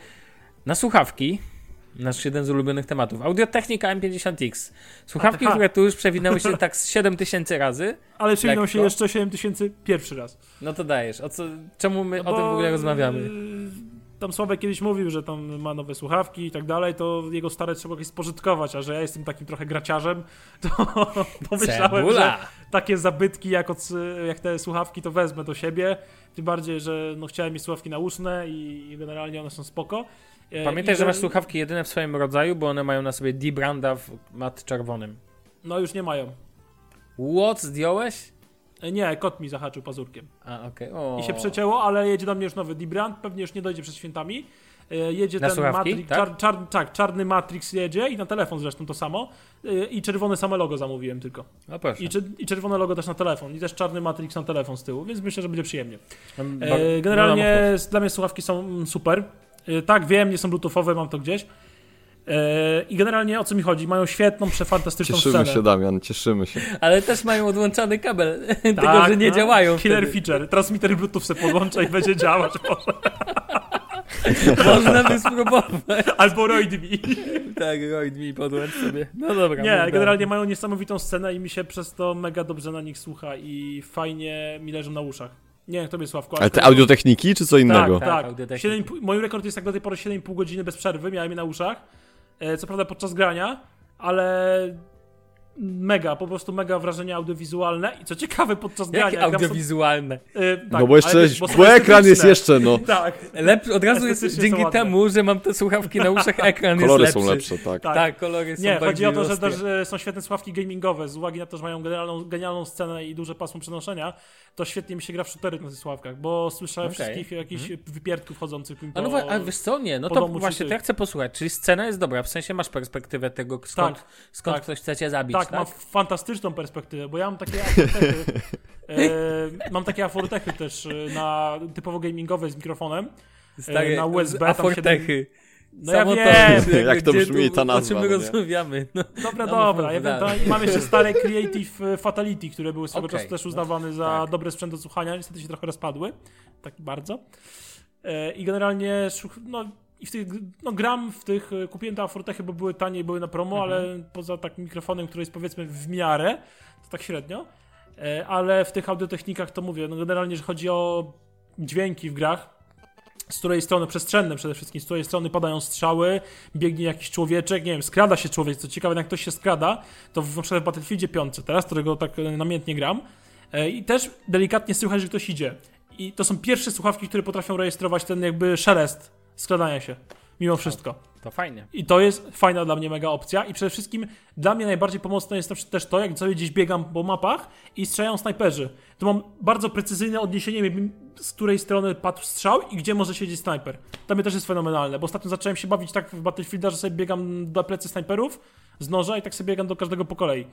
Speaker 2: na słuchawki. Nasz jeden z ulubionych tematów. Audiotechnika M50X. Słuchawki,
Speaker 4: ATH.
Speaker 2: które tu już przewinęły się tak z 7000 razy.
Speaker 4: Ale przewinął
Speaker 2: Lekko.
Speaker 4: się jeszcze 7000 pierwszy raz.
Speaker 2: No to dajesz. O co, czemu my
Speaker 4: No
Speaker 2: o tym w ogóle rozmawiamy?
Speaker 4: Tam Sławek kiedyś mówił, że tam ma nowe słuchawki i tak dalej, to jego stare trzeba jakieś spożytkować, a że ja jestem takim trochę graciarzem, to pomyślałem, że takie zabytki jak, od, jak te słuchawki to wezmę do siebie. Tym bardziej, że no, chciałem mieć słuchawki nauszne i, i generalnie one są spoko. E,
Speaker 2: Pamiętaj,
Speaker 4: i
Speaker 2: że masz słuchawki jedyne w swoim rodzaju, bo one mają na sobie D-Branda w mat czerwonym.
Speaker 4: No już nie mają.
Speaker 2: What? Zdjąłeś?
Speaker 4: E, Nie, kot mi zahaczył pazurkiem.
Speaker 2: A, okej. O.
Speaker 4: I się przecięło, ale jedzie do mnie już nowy D-Brand, pewnie już nie dojdzie przed świętami. E, Jedzie
Speaker 2: Na
Speaker 4: ten
Speaker 2: słuchawki,
Speaker 4: Matrix,
Speaker 2: tak?
Speaker 4: czar, czar, tak, czarny Matrix jedzie i na telefon zresztą to samo. E, I czerwone same logo zamówiłem tylko.
Speaker 2: No proszę.
Speaker 4: I, I czerwone logo też na telefon. I też czarny Matrix na telefon z tyłu, więc myślę, że będzie przyjemnie. E, generalnie
Speaker 2: no, no,
Speaker 4: s- dla mnie słuchawki są super. Tak, wiem, nie są bluetoothowe, mam to gdzieś. E, I generalnie o co mi chodzi? Mają świetną, przefantastyczną
Speaker 3: Cieszymy
Speaker 4: scenę.
Speaker 3: się, Damian, cieszymy się.
Speaker 2: Ale też mają odłączany kabel, tylko
Speaker 4: Tak,
Speaker 2: że nie
Speaker 4: no.
Speaker 2: działają.
Speaker 4: Killer
Speaker 2: wtedy.
Speaker 4: feature. Transmitter Bluetooth se podłącza i będzie działać.
Speaker 2: Można by spróbować.
Speaker 4: Albo Roid Me.
Speaker 2: tak, Royd mi podłącz sobie. No dobra.
Speaker 4: Nie,
Speaker 2: mów
Speaker 4: generalnie mają niesamowitą scenę i mi się przez to mega dobrze na nich słucha i fajnie mi leżą na uszach. Nie wiem, tobie Sławku.
Speaker 3: Ale te audiotechniki, czy co innego?
Speaker 2: Tak,
Speaker 4: Tak, tak.
Speaker 2: audiotechnika.
Speaker 4: 7,5 mój rekord jest jak do tej pory 7,5 godziny bez przerwy, miałem je na uszach. E, Co prawda podczas grania, ale mega, po prostu mega wrażenie audiowizualne i co ciekawe podczas grania...
Speaker 2: Jakie
Speaker 4: jak gram
Speaker 2: audiowizualne?
Speaker 4: sobie- e, tak,
Speaker 3: no bo jeszcze,
Speaker 4: ale
Speaker 3: bo,
Speaker 4: są
Speaker 3: ekran jest jeszcze, no.
Speaker 4: Tak,
Speaker 2: Lepszy, od razu jest dzięki
Speaker 4: są ładne.
Speaker 2: temu, że mam te słuchawki na uszach, ekran
Speaker 3: Kolory
Speaker 2: jest
Speaker 3: są
Speaker 2: lepszy.
Speaker 3: lepsze, tak.
Speaker 4: tak.
Speaker 2: Tak, kolory są
Speaker 4: Nie, chodzi o to, że też e, są świetne słuchawki gamingowe, z uwagi na to, że mają genialną, genialną scenę i duże pasmo przenoszenia, to świetnie mi się gra w shootery na tych słuchawkach, bo słyszę
Speaker 2: Okej.
Speaker 4: wszystkich jakichś wypierdków chodzących mi
Speaker 2: A no
Speaker 4: po...
Speaker 2: a wiesz co, nie, no
Speaker 4: po
Speaker 2: to właśnie, to ja chcę posłuchać, czyli scena jest dobra, w sensie masz perspektywę tego, skąd,
Speaker 4: Tak,
Speaker 2: skąd
Speaker 4: tak.
Speaker 2: ktoś chce cię zabić,
Speaker 4: Tak,
Speaker 2: tak?
Speaker 4: mam fantastyczną perspektywę, bo ja mam takie afortechy, e, mam takie afortechy też e, na typowo gamingowe z mikrofonem.
Speaker 2: Stary,
Speaker 4: na USB tam
Speaker 2: Afortechy.
Speaker 4: No ja
Speaker 2: Samo
Speaker 4: wiem,
Speaker 2: jakby
Speaker 3: Jak to brzmi ta
Speaker 2: O
Speaker 3: nazwa,
Speaker 2: czym my
Speaker 3: no
Speaker 2: rozmawiamy? No.
Speaker 4: Dobra,
Speaker 2: No,
Speaker 4: dobra, ja wiem, to, mam jeszcze stare Creative e, Fatality, które były swego
Speaker 2: Okej,
Speaker 4: czasu też
Speaker 2: no,
Speaker 4: uznawane za
Speaker 2: tak.
Speaker 4: dobre sprzęt do słuchania, niestety się trochę rozpadły, tak bardzo. E, I generalnie, no i w tych, no gram w tych, e, kupiłem te Afortechy, bo były tanie i były na promo,
Speaker 2: Mhm.
Speaker 4: ale poza takim mikrofonem, który jest powiedzmy w miarę, to tak średnio, E, ale w tych audiotechnikach to mówię, no generalnie, że chodzi o dźwięki w grach, z której strony, przestrzenne przede wszystkim, z której strony padają strzały, biegnie jakiś człowieczek, nie wiem, skrada się człowiek, co ciekawe, jak ktoś się skrada, to w, na przykład w Battlefieldzie 5 teraz, którego tak e, namiętnie gram, i też delikatnie słychać, że ktoś idzie. I to są pierwsze słuchawki, które potrafią rejestrować ten jakby szelest skradania się, mimo wszystko.
Speaker 2: To fajnie.
Speaker 4: I to jest fajna dla mnie mega opcja. I przede wszystkim dla mnie najbardziej pomocne jest też to, jak sobie gdzieś biegam po mapach i strzelają snajperzy. To mam bardzo precyzyjne odniesienie, z której strony padł strzał i gdzie może siedzieć snajper. To mnie też jest fenomenalne, bo ostatnio zacząłem się bawić tak w Battlefielda, że sobie biegam do plecy snajperów z noża i tak sobie biegam do każdego po kolei.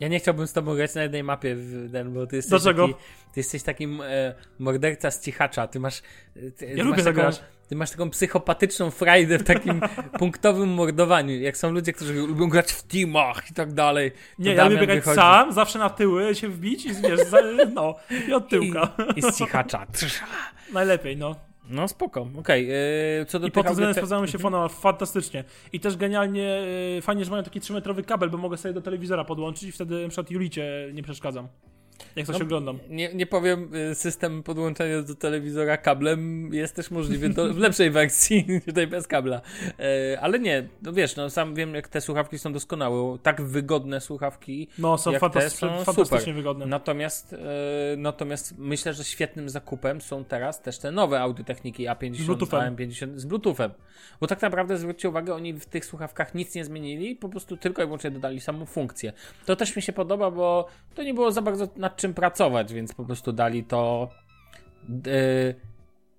Speaker 2: Ja nie chciałbym z tobą grać na jednej mapie, ten, bo ty jesteś
Speaker 4: Dlaczego?
Speaker 2: taki, ty jesteś takim e, morderca z cichacza, ty masz ty, ty
Speaker 4: Ja lubię
Speaker 2: masz taką,
Speaker 4: zagrać.
Speaker 2: Ty masz taką psychopatyczną frajdę w takim punktowym mordowaniu, jak są ludzie, którzy lubią grać w teamach i tak dalej.
Speaker 4: Nie, ja lubię biegać
Speaker 2: wychodzi
Speaker 4: sam, zawsze na tyły się wbić i wiesz, za, no, i od tyłka.
Speaker 2: I, i z cichacza.
Speaker 4: Najlepiej, no.
Speaker 2: No spoko, okej. e, co do
Speaker 4: I pod tym względem sprawdzają się fona fantastycznie. I też genialnie, y, fajnie, że mają taki 3-metrowy kabel, bo mogę sobie do telewizora podłączyć i wtedy na przykład Julicie nie przeszkadzam. Jak coś
Speaker 2: No,
Speaker 4: oglądam.
Speaker 2: Nie, nie powiem, y, system podłączenia do telewizora kablem jest też możliwy do, w lepszej wersji, tutaj bez kabla. E, ale nie, no wiesz, no sam wiem, jak te słuchawki są doskonałe, tak wygodne słuchawki.
Speaker 4: No, są
Speaker 2: te są
Speaker 4: fantastycznie
Speaker 2: super.
Speaker 4: wygodne.
Speaker 2: Natomiast, e, natomiast myślę, że świetnym zakupem są teraz też te nowe audiotechniki A50,
Speaker 4: Z Bluetoothem.
Speaker 2: AM50 z Bluetoothem. Bo tak naprawdę zwróćcie uwagę, oni w tych słuchawkach nic nie zmienili, po prostu tylko i wyłącznie dodali samą funkcję. To też mi się podoba, bo to nie było za bardzo nad czym pracować, więc po prostu dali to. Yy,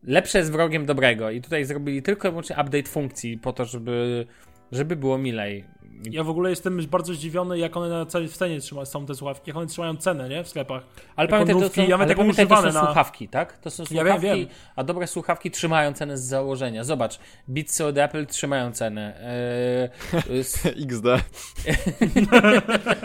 Speaker 2: lepsze jest wrogiem dobrego. I tutaj zrobili tylko i wyłącznie update funkcji po to, żeby, żeby było milej.
Speaker 4: Ja w ogóle jestem bardzo zdziwiony, jak one na całej w cenie trzymają, są te słuchawki, jak one trzymają cenę, nie? W sklepach.
Speaker 2: Ale pamiętaj, to są,
Speaker 4: nawet
Speaker 2: ale pamiętaj, to są
Speaker 4: na-
Speaker 2: słuchawki, tak? To są
Speaker 4: Ja
Speaker 2: słuchawki,
Speaker 4: wiem, wiem.
Speaker 2: a dobre słuchawki trzymają cenę z założenia. Zobacz, Beatsy od Apple trzymają cenę. Eee, s-
Speaker 3: XD.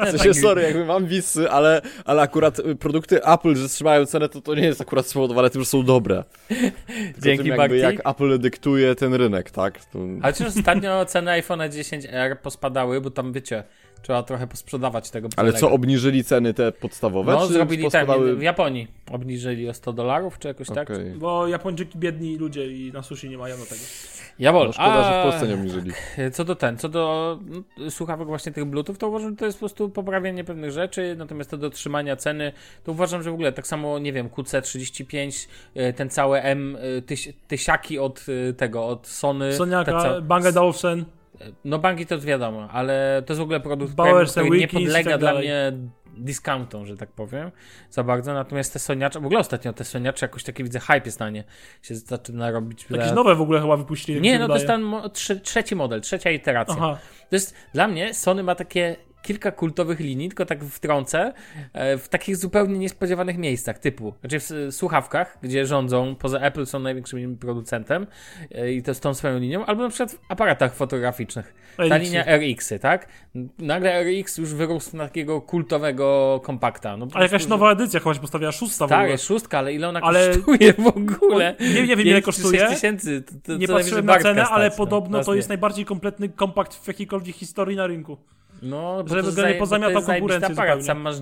Speaker 3: W sensie, sorry, jakby mam wisy, ale, ale akurat y, produkty Apple, że trzymają cenę, to to nie jest akurat spowodowane tym, że są dobre. Tylko
Speaker 2: Dzięki,
Speaker 3: tym jakby jak Apple dyktuje ten rynek, tak? To...
Speaker 2: Ale czy ostatnio ceny iPhone 10R pospadały, bo tam wiecie, trzeba trochę posprzedawać tego.
Speaker 3: Ale co, obniżyli ceny te podstawowe?
Speaker 2: No,
Speaker 3: czy
Speaker 2: zrobili tak,
Speaker 3: pospadały...
Speaker 2: w Japonii obniżyli o 100 dolarów, czy jakoś tak?
Speaker 3: Okej.
Speaker 4: Bo Japończyki biedni ludzie i na sushi nie mają do tego.
Speaker 2: Jawol,
Speaker 3: No, szkoda, że w
Speaker 2: a-
Speaker 3: Polsce nie obniżyli.
Speaker 2: Co do ten, co do no, słuchawek właśnie tych Bluetooth, to uważam, że to jest po prostu poprawienie pewnych rzeczy, natomiast to do trzymania ceny, to uważam, że w ogóle tak samo, nie wiem, QC35, y, ten cały M, y, tyś, tysiaki od y, tego, od Sony.
Speaker 4: Soniaka,
Speaker 2: ca-
Speaker 4: Bang Olufsen,
Speaker 2: No banki to wiadomo, ale to jest w ogóle produkt, który nie
Speaker 4: i
Speaker 2: podlega
Speaker 4: tak
Speaker 2: dla
Speaker 4: dalej.
Speaker 2: mnie discountom, że tak powiem, za bardzo, natomiast te soniacze, w ogóle ostatnio te soniacze jakoś taki widzę hype jest na nie, się zaczyna robić.
Speaker 4: jakieś nowe w ogóle chyba wypuścili.
Speaker 2: Nie, no to jest ten mo- trze- trzeci model, trzecia iteracja.
Speaker 4: Aha,
Speaker 2: To jest, dla mnie Sony ma takie kilka kultowych linii, tylko tak wtrącę, e, w takich zupełnie niespodziewanych miejscach, typu, znaczy w słuchawkach, gdzie rządzą, poza Apple są największym producentem e, i to z tą swoją linią, albo na przykład w aparatach fotograficznych. Ta linia RX-y, tak? Nagle RX już wyrósł na takiego kultowego kompakta. No, po
Speaker 4: A jakaś
Speaker 2: prostu,
Speaker 4: nowa edycja chyba się postawiła, szósta w
Speaker 2: Tak,
Speaker 4: ogóle.
Speaker 2: jest szóstka, ale ile ona
Speaker 4: Ale-
Speaker 2: kosztuje w ogóle?
Speaker 4: Nie, nie wiem ile kosztuje.
Speaker 2: 6 tysięcy. To, to
Speaker 4: Nie patrzyłem na cenę, ale
Speaker 2: no.
Speaker 4: podobno to
Speaker 2: nie.
Speaker 4: jest najbardziej kompletny kompakt w jakiejkolwiek historii na rynku.
Speaker 2: No,
Speaker 4: Żeby go nie pozamiatał
Speaker 2: jest
Speaker 4: konkurencji
Speaker 2: aparat. Sam masz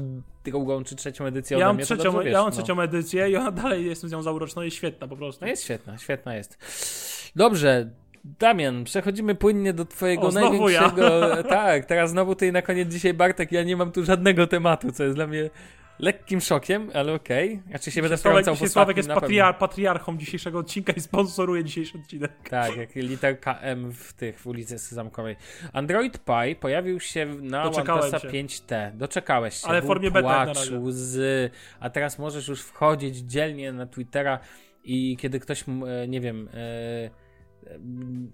Speaker 2: drugą czy trzecią edycję
Speaker 4: Ja mam,
Speaker 2: mnie,
Speaker 4: trzecią,
Speaker 2: wiesz,
Speaker 4: ja mam
Speaker 2: no.
Speaker 4: trzecią edycję i ona dalej jestem z nią zauroczona i świetna po prostu.
Speaker 2: No jest świetna, świetna jest. Dobrze, Damian, przechodzimy płynnie do twojego
Speaker 4: O, znowu ja.
Speaker 2: największego... Tak, teraz znowu ty na koniec dzisiaj Bartek, ja nie mam tu żadnego tematu, co jest dla mnie lekkim szokiem, ale okej. Znaczy się będę wtrącał
Speaker 4: dzisiaj Sławek jest patriar, patriarchą dzisiejszego odcinka i sponsoruje dzisiejszy odcinek.
Speaker 2: Tak, jak literka M w tych, w ulicy Zamkowej. Android Pie pojawił się na OnePlusa
Speaker 4: się.
Speaker 2: 5T. Doczekałeś się.
Speaker 4: Ale w formie beta na razie.
Speaker 2: łzy, a teraz możesz już wchodzić dzielnie na Twittera i kiedy ktoś, e, nie wiem, e,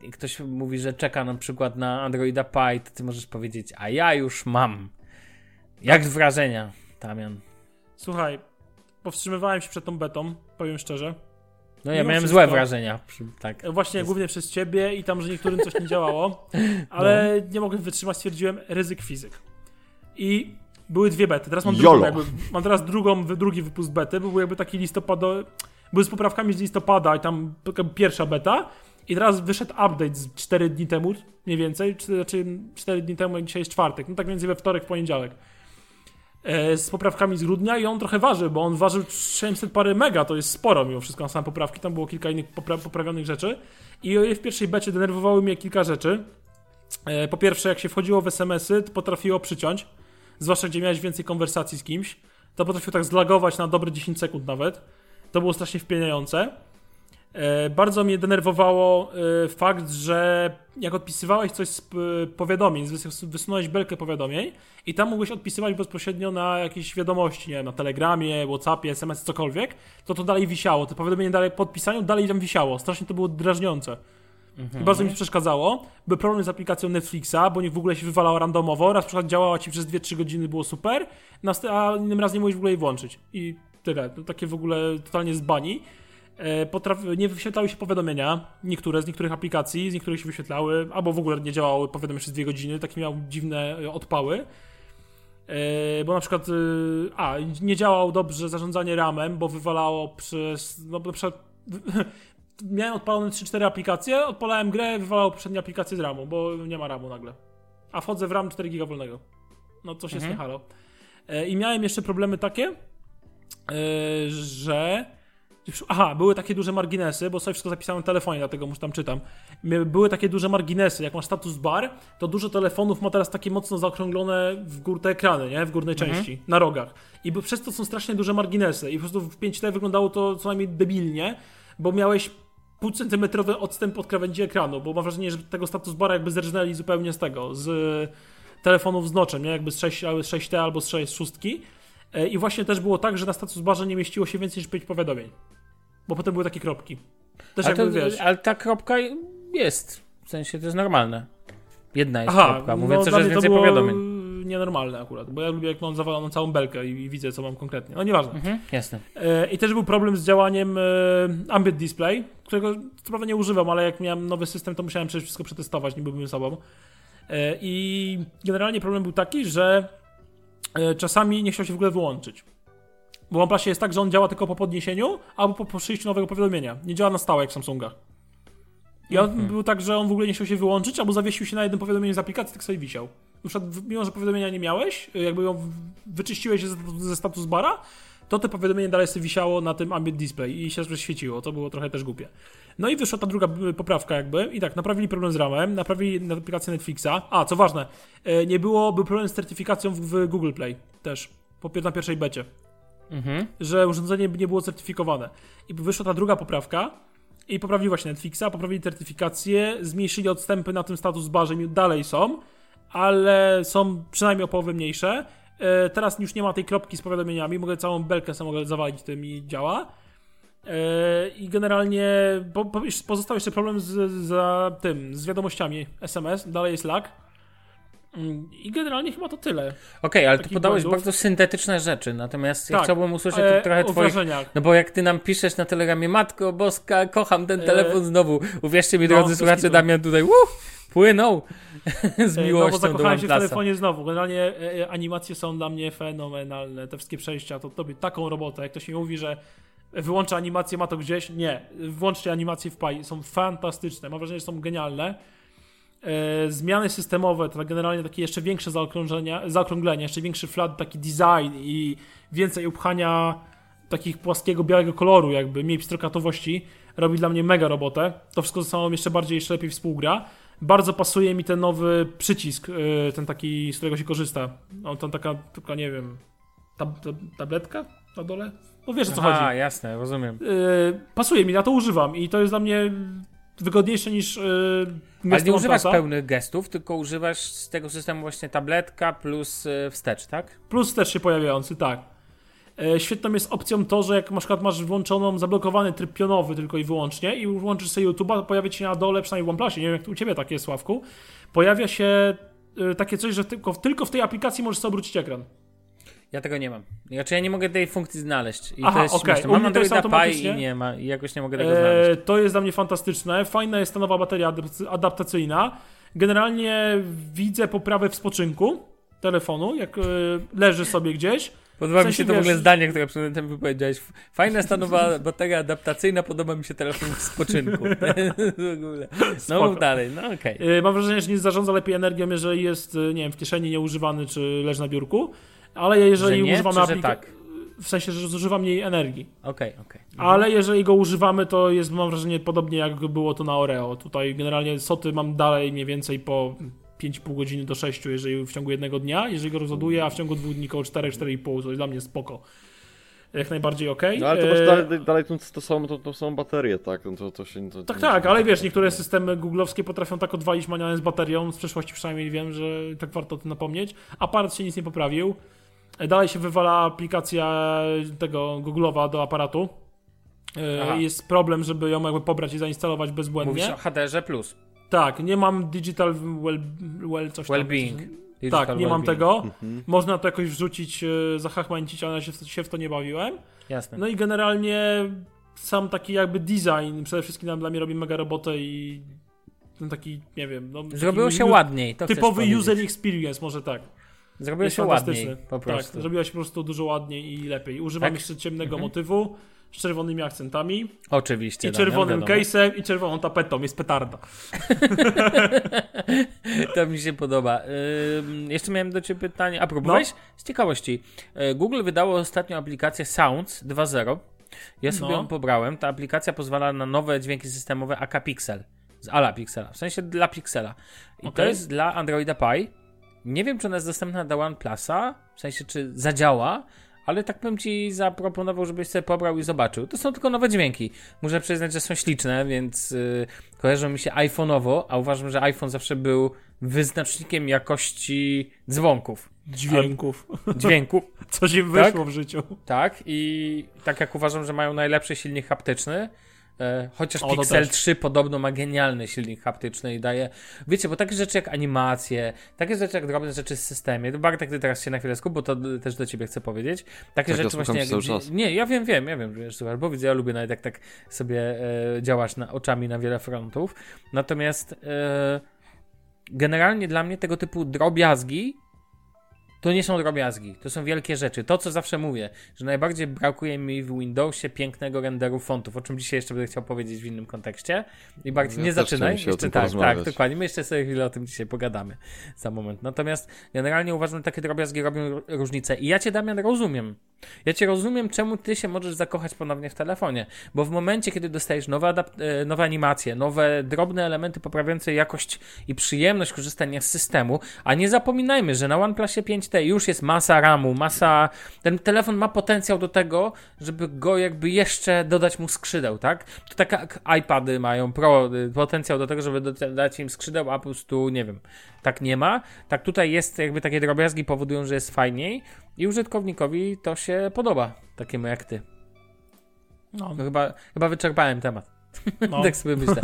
Speaker 2: e, ktoś mówi, że czeka na przykład na Androida Pie, to ty możesz powiedzieć, a ja już mam. Jak wrażenia, Damian?
Speaker 4: Słuchaj, powstrzymywałem się przed tą betą, powiem szczerze.
Speaker 2: No ja
Speaker 4: Mimo
Speaker 2: miałem
Speaker 4: wszystko-
Speaker 2: złe wrażenia. Tak.
Speaker 4: E, Właśnie
Speaker 2: Jest-
Speaker 4: głównie przez ciebie i tam, że niektórym coś nie działało, ale nie mogłem wytrzymać, stwierdziłem ryzyk fizyk. I były dwie bety. Teraz mam drugą, jakby, mam teraz drugą, drugi wypust bety, bo był jakby taki listopadowy, był z poprawkami z listopada i tam pierwsza beta. I teraz wyszedł update z 4 dni temu, mniej więcej, czy, znaczy 4 dni temu, dzisiaj jest czwartek, no tak między we wtorek, w poniedziałek. E, z poprawkami z grudnia i on trochę waży, bo on ważył 700 parę mega, to jest sporo mimo wszystko na same poprawki, tam było kilka innych popra poprawionych rzeczy i w pierwszej becie denerwowały mnie kilka rzeczy. E, po pierwsze, jak się wchodziło w SMS-y, to potrafiło przyciąć, zwłaszcza gdzie miałeś więcej konwersacji z kimś, to potrafiło tak zlagować na dobre 10 sekund nawet. To było strasznie wpieniające. E, bardzo mnie denerwowało e, fakt, że jak odpisywałeś coś z p- powiadomień, wys- wysunąłeś belkę powiadomień i tam mogłeś odpisywać bezpośrednio na jakieś wiadomości, nie wiem, na Telegramie, Whatsappie, SMS, cokolwiek, to to dalej wisiało. To powiadomienie dalej po odpisaniu dalej tam wisiało. Strasznie to było drażniące. I Bardzo mi to przeszkadzało. Był problem z aplikacją Netflixa, bo nie w ogóle się wywalała randomowo. Raz przykład działała ci przez 2-3 godziny, było super, a innym razem nie mogłeś w ogóle jej włączyć. I tyle. To takie w ogóle totalnie z bani. E, nie wyświetlały się powiadomienia, niektóre z niektórych aplikacji, z niektórych się wyświetlały, albo w ogóle nie działały powiadomienia przez dwie godziny, takie miały dziwne e, odpały. E, bo na przykład, a, nie działał dobrze zarządzanie ramem, bo wywalało przez, no na przykład miałem odpalone 3-4 aplikacje, odpalałem grę, wywalało poprzednie aplikacje z ramu, bo nie ma ramu nagle. A wchodzę w RAM 4 giga wolnego. No coś jest
Speaker 2: Mhm.
Speaker 4: nie halo. E, I miałem jeszcze problemy takie, że Aha, były takie duże marginesy, bo sobie wszystko zapisałem na telefonie, dlatego już tam czytam. Były takie duże marginesy, jak masz status bar, to dużo telefonów ma teraz takie mocno zaokrąglone w górę te ekrany, nie? W górnej mhm. części, na rogach. I przez to są strasznie duże marginesy. I po prostu w 5T wyglądało to co najmniej debilnie, bo miałeś pół centymetrowy odstęp od krawędzi ekranu, bo mam wrażenie, że tego status bara jakby zerżnęli zupełnie z tego, z telefonów z noczem, nie? Jakby z 6, 6T albo z 6 szóstki. E, I właśnie też było tak, że na status barze nie mieściło się więcej niż 5 powiadomień. Bo potem były takie kropki. Też
Speaker 2: ale,
Speaker 4: jakby,
Speaker 2: to,
Speaker 4: wiesz...
Speaker 2: ale ta kropka jest. W sensie to jest normalne. Jedna jest Aha, kropka, mówiąc, no, że jest więcej powiadomień.
Speaker 4: Nienormalne akurat, bo ja lubię jak mam zawaloną całą belkę i, i widzę co mam konkretnie. No nieważne.
Speaker 2: Mhm, jasne.
Speaker 4: E, I też był problem z działaniem e, Ambient Display, którego co prawda nie używam, ale jak miałem nowy system, to musiałem przecież wszystko przetestować, nie byłbym sobą. E, I generalnie problem był taki, że e, czasami nie chciał się w ogóle wyłączyć. Bo w OnePlusie jest tak, że on działa tylko po podniesieniu albo po, po przyjściu nowego powiadomienia. Nie działa na stałe jak w Samsungach. I on mhm. był tak, że on w ogóle nie chciał się wyłączyć, albo zawiesił się na jednym powiadomieniu z aplikacji, tak sobie wisiał. Na przykład, mimo że powiadomienia nie miałeś, jakby ją wyczyściłeś ze, status bara, to te powiadomienie dalej sobie wisiało na tym ambient display i się świeciło. To było trochę też głupie. No i wyszła ta druga poprawka jakby i tak, naprawili problem z ramem, naprawili aplikację Netflixa. A, co ważne, e, nie było, był problem z certyfikacją w, w Google Play też, po, na pierwszej becie mhm. że urządzenie nie było certyfikowane. I wyszła ta druga poprawka i poprawili właśnie Netflixa, poprawili certyfikację, zmniejszyli odstępy na tym status barze, dalej są, ale są przynajmniej o połowę mniejsze. E, teraz już nie ma tej kropki z powiadomieniami, mogę całą belkę sobie mogę zawalić tym i działa. E, I generalnie pozostał jeszcze problem z, z tym, z wiadomościami SMS, dalej jest lag I generalnie chyba to tyle. Okej,
Speaker 2: okay, ale ty podałeś błędów. bardzo syntetyczne rzeczy, natomiast tak, ja chciałbym usłyszeć e, trochę twoich... No bo jak ty nam piszesz na telegramie, Matko Boska, kocham ten e, telefon e, znowu. Uwierzcie mi, no, drodzy słuchacze, Damian tutaj uh, płynął z miłością no, bo
Speaker 4: zakochałem się w telefonie znowu. Generalnie e, e, animacje są dla mnie fenomenalne. Te wszystkie przejścia, to tobie taką robotę. Jak ktoś mi mówi, że wyłącza animację, ma to gdzieś. Nie, włączcie animacje w Pi. Są fantastyczne. Mam wrażenie, że są genialne. E, zmiany systemowe, to generalnie takie jeszcze większe zaokrąglenie, jeszcze większy flat, taki design i więcej upchania takich płaskiego, białego koloru, jakby mniej pstrokatowości, robi dla mnie mega robotę. To wszystko ze sobą jeszcze bardziej, jeszcze lepiej współgra. Bardzo pasuje mi ten nowy przycisk, e, ten taki, z którego się korzysta. On tam taka, taka nie wiem, tab tabletka na dole? No wiesz o co Aha, chodzi.
Speaker 2: A, jasne, rozumiem.
Speaker 4: Yy, pasuje mi, ja to używam i to jest dla mnie wygodniejsze niż yy,
Speaker 2: Ale nie używasz pełnych gestów, tylko używasz z tego systemu właśnie tabletka plus yy, wstecz, tak?
Speaker 4: Plus wstecz się pojawiający, tak. Yy, świetną jest opcją to, że jak na przykład masz włączoną, zablokowany tryb pionowy tylko i wyłącznie i włączysz sobie YouTube'a, pojawia się na dole, przynajmniej w OnePlusie, nie wiem jak u Ciebie takie Sławku, pojawia się y, takie coś, że tylko, tylko w tej aplikacji możesz sobie obrócić ekran.
Speaker 2: Ja tego nie mam. Znaczy ja nie mogę tej funkcji znaleźć. I Aha, to jest okay. śmieszne. Mam Androida Pi i nie ma, i jakoś nie mogę tego znaleźć.
Speaker 4: Eee, to jest dla mnie fantastyczne. Fajna jest ta nowa bateria adaptacyjna. Generalnie widzę poprawę w spoczynku telefonu, jak e, leży sobie gdzieś.
Speaker 2: Podoba w sensie, mi się to wiesz... w ogóle zdanie, które przed tym wypowiedziałeś. Fajna stanowa bateria adaptacyjna, podoba mi się telefon w spoczynku. w ogóle. No mów dalej, no okej. Okay.
Speaker 4: Mam wrażenie, że nie zarządza lepiej energią, jeżeli jest, e, nie wiem, w kieszeni nieużywany, czy leży na biurku ale jeżeli nie, używamy aplikacji. Tak? W sensie, że zużywa mniej energii.
Speaker 2: Okej, okay, okej.
Speaker 4: Okay. Ale jeżeli go używamy, to jest, mam wrażenie, podobnie jak było to na Oreo. Tutaj generalnie soty mam dalej mniej więcej po 5,5 godziny do 6, jeżeli w ciągu jednego dnia, jeżeli go rozładuję, a w ciągu dwóch dni około 4-4,5, to jest dla mnie spoko. Jak najbardziej ok.
Speaker 3: No ale to masz e, dalej, dalej to, to, są, to, to są baterie, tak? No to, to się, to,
Speaker 4: tak, tak, ale wiesz, niektóre systemy googlowskie potrafią tak odwalić manianę z baterią. Z przeszłości przynajmniej wiem, że tak warto o tym napomnieć. Aparat się nic nie poprawił. Dalej się wywala aplikacja tego Google'owa do aparatu. E, Aha. Jest problem, żeby ją jakby pobrać i zainstalować bezbłędnie.
Speaker 2: Mówisz o HDR plus.
Speaker 4: Tak, nie mam digital well, well coś
Speaker 2: well-being.
Speaker 4: tak, nie mam tego. Mhm. Można to jakoś wrzucić, e, zahachmęcić, ale się, się w to nie bawiłem.
Speaker 2: Jasne.
Speaker 4: No i generalnie sam taki jakby design przede wszystkim dla mnie robi mega robotę i ten taki, nie wiem... No,
Speaker 2: Zrobiło się ładniej, to
Speaker 4: Typowy user experience, może tak.
Speaker 2: Zrobiło się ładniej po tak, prostu.
Speaker 4: Tak, zrobiło się po prostu dużo ładniej i lepiej. Używam tak? jeszcze ciemnego mhm. motywu, z czerwonymi akcentami
Speaker 2: Oczywiście.
Speaker 4: i czerwonym case'em i czerwoną tapetą. Jest petarda.
Speaker 2: To mi się podoba. Jeszcze miałem do Ciebie pytanie. A próbowałeś? Z ciekawości. Y, Google wydało ostatnio aplikację Sounds 2.0. Ja sobie
Speaker 4: No.
Speaker 2: ją pobrałem. Ta aplikacja pozwala na nowe dźwięki systemowe AK Pixel. Z ala Pixela. W sensie dla Pixela. I to
Speaker 4: Okej.
Speaker 2: jest dla Androida Pie. Nie wiem, czy ona jest dostępna dla OnePlusa. W sensie, czy zadziała. Ale tak bym ci zaproponował, żebyś sobie pobrał i zobaczył. To są tylko nowe dźwięki. Muszę przyznać, że są śliczne, więc yy, kojarzą mi się iPhone'owo, a uważam, że iPhone zawsze był wyznacznikiem jakości dzwonków,
Speaker 4: Dźwięków.
Speaker 2: dźwięków,
Speaker 4: Coś im wyszło w życiu.
Speaker 2: tak? I tak jak uważam, że mają najlepszy silnik haptyczny, chociaż
Speaker 4: O,
Speaker 2: Pixel
Speaker 4: też.
Speaker 2: 3 podobno ma genialny silnik haptyczny i daje, wiecie, bo takie rzeczy jak animacje, takie rzeczy jak drobne rzeczy z systemie, to Bartek, ty teraz się na chwilę skup, bo to też do ciebie chcę powiedzieć, takie
Speaker 3: Tak, ja
Speaker 2: rzeczy
Speaker 3: słucham
Speaker 2: właśnie jak...
Speaker 3: czas.
Speaker 2: Nie, ja wiem, wiem, ja wiem, że wiesz, słuchaj, bo widzę, ja lubię nawet jak tak sobie e, działasz na, oczami na wiele frontów, natomiast e, generalnie dla mnie tego typu drobiazgi to nie są drobiazgi, to są wielkie rzeczy. To, co zawsze mówię, że najbardziej brakuje mi w Windowsie pięknego renderu fontów, o czym dzisiaj jeszcze będę chciał powiedzieć w innym kontekście. I bardziej
Speaker 3: Ja
Speaker 2: nie zaczynaj. Jeszcze tak, tak, dokładnie. My jeszcze sobie chwilę o tym dzisiaj pogadamy za moment. Natomiast generalnie uważam, że takie drobiazgi robią różnicę. I ja cię, Damian, rozumiem. Ja cię rozumiem, czemu ty się możesz zakochać ponownie w telefonie. Bo w momencie, kiedy dostajesz nowe, adap- e, nowe animacje, nowe drobne elementy poprawiające jakość i przyjemność korzystania z systemu, a nie zapominajmy, że na OnePlusie 5T już jest masa RAMu, masa... Ten telefon ma potencjał do tego, żeby go jakby jeszcze dodać mu skrzydeł, tak? To tak jak iPady mają Pro potencjał do tego, żeby dodać im skrzydeł, a po prostu, nie wiem, tak nie ma. Tak tutaj jest, jakby takie drobiazgi powodują, że jest fajniej i użytkownikowi to się podoba, takiemu jak ty.
Speaker 4: No,
Speaker 2: No chyba, chyba wyczerpałem temat.
Speaker 4: No.
Speaker 2: tak sobie myślę.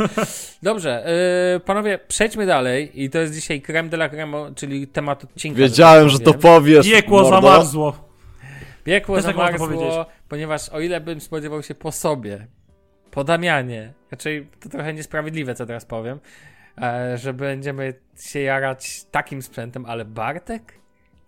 Speaker 2: Dobrze, yy, panowie, przejdźmy dalej i to jest dzisiaj creme de la creme, czyli temat odcinka.
Speaker 3: Wiedziałem, że to powiesz.
Speaker 4: Piekło
Speaker 3: mordo.
Speaker 4: zamarzło.
Speaker 2: Piekło
Speaker 4: Też tak
Speaker 2: zamarzło,
Speaker 4: powiedzieć.
Speaker 2: ponieważ o ile bym spodziewał się po sobie, po Damianie, raczej to trochę niesprawiedliwe, co teraz powiem, e, że będziemy się jarać takim sprzętem, ale Bartek?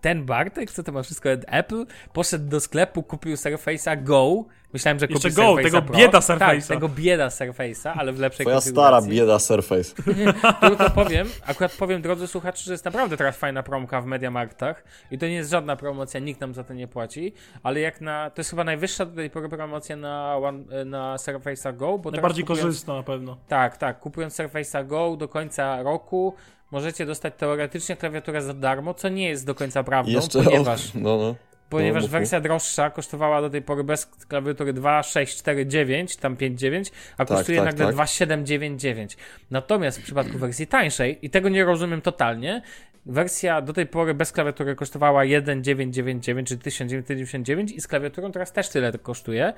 Speaker 2: Ten Bartek, co to ma wszystko od Apple, poszedł do sklepu, kupił Surface'a Go. Myślałem, że
Speaker 4: Jeszcze
Speaker 2: kupi
Speaker 4: Go,
Speaker 2: Surface'a
Speaker 4: tego
Speaker 2: Pro.
Speaker 4: bieda
Speaker 2: Tak,
Speaker 4: Surface'a.
Speaker 2: tego bieda Surface'a, ale w lepszej
Speaker 3: Twoja
Speaker 2: konfiguracji.
Speaker 3: stara bieda Surface.
Speaker 2: Tylko powiem, akurat powiem drodzy słuchacze, że jest naprawdę teraz fajna promka w Mediamarktach i to nie jest żadna promocja, nikt nam za to nie płaci, ale jak na, to jest chyba najwyższa do tej pory promocja na, One, na Surface'a Go, bo
Speaker 4: Najbardziej
Speaker 2: kupując,
Speaker 4: korzystna na pewno.
Speaker 2: Tak, tak, kupując Surface'a Go do końca roku możecie dostać teoretycznie klawiaturę za darmo, co nie jest do końca prawdą,
Speaker 3: jeszcze
Speaker 2: ponieważ...
Speaker 3: o... No, no.
Speaker 2: Ponieważ
Speaker 3: mów,
Speaker 2: wersja droższa kosztowała do tej pory bez klawiatury 2,649, tam 5,9, a
Speaker 3: Tak,
Speaker 2: kosztuje
Speaker 3: tak,
Speaker 2: nagle
Speaker 3: tak.
Speaker 2: 2,799. Natomiast w przypadku wersji tańszej, i tego nie rozumiem totalnie, wersja do tej pory bez klawiatury kosztowała 1,999 czy 1999 i z klawiaturą teraz też tyle kosztuje.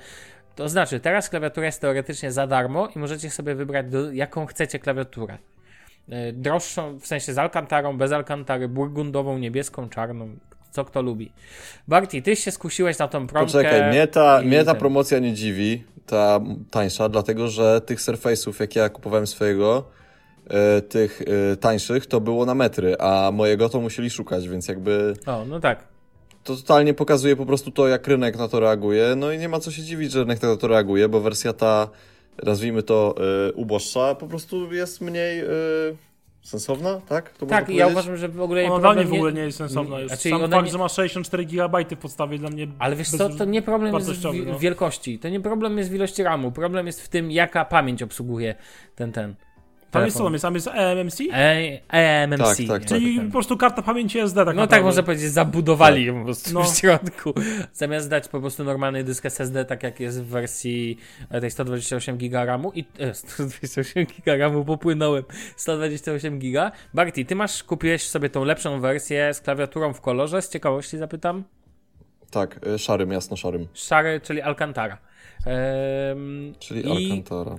Speaker 2: To znaczy, teraz klawiatura jest teoretycznie za darmo i możecie sobie wybrać, do, jaką chcecie klawiaturę. E, Droższą, w sensie z alkantarą, bez alkantary, burgundową, niebieską, czarną, co kto lubi. Barty, ty się skusiłeś na tą promkę.
Speaker 3: Poczekaj, mnie ta, mnie ta promocja nie dziwi, ta tańsza, dlatego że tych Surface'ów, jak ja kupowałem swojego, e, tych e, tańszych, to było na metry, a mojego to musieli szukać, więc jakby
Speaker 2: O, no tak.
Speaker 3: to totalnie pokazuje po prostu to, jak rynek na to reaguje. No i nie ma co się dziwić, że rynek na to reaguje, bo wersja ta, nazwijmy to, e, uboższa, po prostu jest mniej e, sensowna, tak? To
Speaker 2: Tak, ja uważam, że w ogóle
Speaker 4: Ona dla mnie w
Speaker 2: nie-
Speaker 4: ogóle nie jest sensowna już.
Speaker 2: Znaczy,
Speaker 4: Sam
Speaker 2: ona
Speaker 4: fakt,
Speaker 2: nie-
Speaker 4: że ma 64 GB w podstawie dla mnie
Speaker 2: Ale wiesz
Speaker 4: bez-
Speaker 2: co, to nie problem jest w,
Speaker 4: no.
Speaker 2: w wielkości, to nie problem jest w ilości RAMu, problem jest w tym, jaka pamięć obsługuje ten, ten
Speaker 4: Tam jest co tam jest? Tam jest EMMC?
Speaker 2: E- EMMC.
Speaker 3: Tak, tak,
Speaker 2: nie?
Speaker 3: tak.
Speaker 4: Czyli
Speaker 2: Ten.
Speaker 4: po prostu karta pamięci SD tak
Speaker 2: No
Speaker 4: naprawdę.
Speaker 2: tak można powiedzieć, zabudowali ją po prostu
Speaker 4: No.
Speaker 2: w środku. Zamiast dać po prostu normalny dysk SSD, tak jak jest w wersji tej 128 GB RAMu i e, 128 GB RAMu popłynąłem. 128 GB. Barty, ty masz, kupiłeś sobie tą lepszą wersję z klawiaturą w kolorze, z ciekawości zapytam.
Speaker 3: Tak, e, szarym, jasno szarym.
Speaker 2: Szary, czyli Alcantara. Ehm,
Speaker 3: Czyli
Speaker 2: i-
Speaker 3: Alcantara.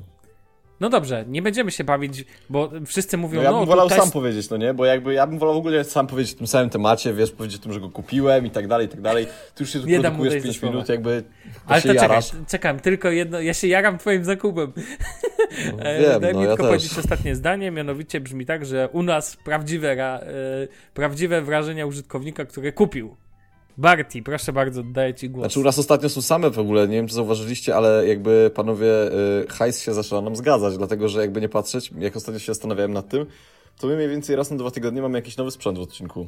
Speaker 2: No dobrze, nie będziemy się bawić, bo wszyscy mówią,
Speaker 3: No
Speaker 2: no,
Speaker 3: ja bym wolał
Speaker 2: to
Speaker 3: sam
Speaker 2: test...
Speaker 3: powiedzieć, no nie? Bo jakby ja bym wolał w ogóle sam powiedzieć o tym samym temacie, wiesz, powiedzieć o tym, że go kupiłem i tak dalej, i tak dalej. Ty już się
Speaker 2: Nie
Speaker 3: produkujesz
Speaker 2: dojść
Speaker 3: 5
Speaker 2: do słowa.
Speaker 3: minut, jakby
Speaker 2: Ale to czekaj,
Speaker 3: jarasz.
Speaker 2: czekam, tylko jedno, ja się jaram twoim zakupem.
Speaker 3: No,
Speaker 2: E,
Speaker 3: wiem,
Speaker 2: Daj
Speaker 3: no
Speaker 2: mi
Speaker 3: ja
Speaker 2: tylko
Speaker 3: też.
Speaker 2: powiedzieć ostatnie zdanie, mianowicie brzmi tak, że u nas prawdziwe, ra, e, prawdziwe wrażenia użytkownika, który kupił Barty, proszę bardzo, oddaję ci głos.
Speaker 3: Znaczy u nas ostatnio są same w ogóle, nie wiem czy zauważyliście, ale jakby panowie, y, hajs się zaczyna nam zgadzać, dlatego że jakby nie patrzeć, jak ostatnio się zastanawiałem nad tym, to my mniej więcej raz na dwa tygodnie mamy jakiś nowy sprzęt w odcinku.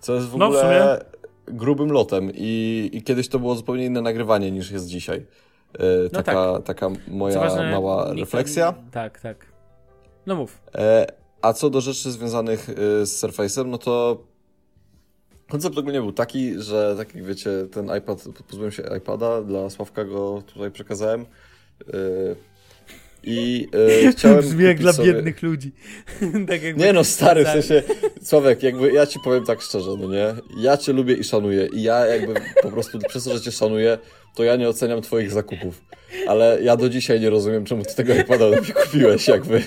Speaker 3: Co jest w
Speaker 4: No, w
Speaker 3: ogóle grubym lotem i, i kiedyś to było zupełnie inne nagrywanie niż jest dzisiaj. Y,
Speaker 2: No
Speaker 3: taka, taka moja
Speaker 2: ważne,
Speaker 3: mała refleksja.
Speaker 2: Tak, tak. No mów.
Speaker 3: E, a co do rzeczy związanych y, z Surface'em, no to koncept ogólnie był taki, że tak jak wiecie, ten iPad, pozbyłem się iPada, dla Sławka go tutaj przekazałem y, i y, chciałem
Speaker 2: Brzmi jak dla
Speaker 3: sobie...
Speaker 2: biednych ludzi. tak jakby...
Speaker 3: Nie no, stary, w sensie, Sławek, jakby ja ci powiem tak szczerze, no nie? Ja cię lubię i szanuję i ja jakby po prostu przez to, że cię szanuję, to ja nie oceniam twoich zakupów. Ale ja do dzisiaj nie rozumiem, czemu ty tego iPada mi kupiłeś, jakby.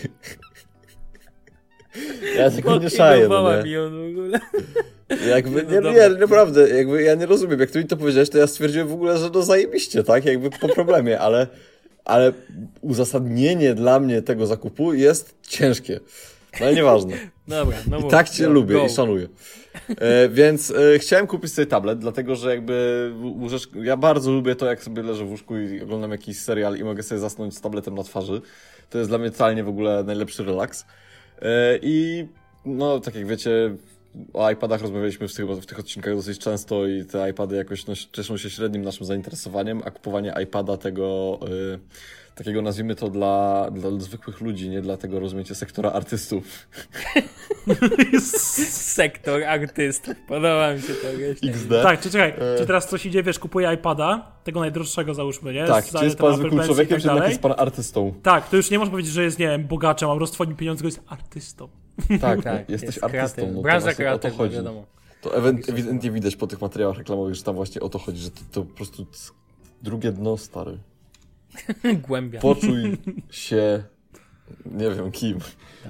Speaker 3: Ja tego nie szaję, no nie?
Speaker 2: mi on w ogóle.
Speaker 3: Jakby,
Speaker 2: No
Speaker 3: nie,
Speaker 2: dobra.
Speaker 3: nie, naprawdę, jakby ja nie rozumiem, jak ty mi to powiedziałeś, to ja stwierdziłem w ogóle, że no zajebiście, tak? Jakby po problemie, ale, ale uzasadnienie dla mnie tego zakupu jest ciężkie. No ale nieważne.
Speaker 2: Dobra, no
Speaker 3: I
Speaker 2: mów.
Speaker 3: tak cię
Speaker 2: Go,
Speaker 3: lubię
Speaker 2: go.
Speaker 3: i szanuję. E, więc e, chciałem kupić sobie tablet, dlatego że jakby łóżecz... ja bardzo lubię to, jak sobie leżę w łóżku i oglądam jakiś serial i mogę sobie zasnąć z tabletem na twarzy. To jest dla mnie totalnie w ogóle najlepszy relaks. E, I no, tak jak wiecie, o iPadach rozmawialiśmy w tych, w tych odcinkach dosyć często i te iPady jakoś no, cieszą się średnim naszym zainteresowaniem, a kupowanie iPada tego, y, takiego nazwijmy to dla, dla zwykłych ludzi, nie dla tego, rozumiecie, sektora artystów.
Speaker 2: Sektor artystów. Podoba mi się to.
Speaker 3: XD.
Speaker 4: Tak, czy czekaj,
Speaker 3: E.
Speaker 4: czy teraz coś idzie, wiesz, kupuje iPada, tego najdroższego załóżmy, nie?
Speaker 3: Tak, czy jest pan zwykłym człowiekiem,
Speaker 4: tak
Speaker 3: czy jednak jest pan artystą?
Speaker 4: Tak, to już nie można powiedzieć, że jest, nie wiem, bogaczem, a po prostu twoim pieniądze jest artystą.
Speaker 3: Tak,
Speaker 2: Tak,
Speaker 3: jesteś
Speaker 2: jest
Speaker 3: artystą.
Speaker 2: kreatyw.
Speaker 3: No,
Speaker 2: Branża kreatywna,
Speaker 3: chodzi.
Speaker 2: wiadomo.
Speaker 3: To ewidentnie widać po tych materiałach reklamowych, że tam właśnie o to chodzi, że to, to po prostu drugie dno, stary.
Speaker 2: Głębia.
Speaker 3: Poczuj się, nie wiem kim.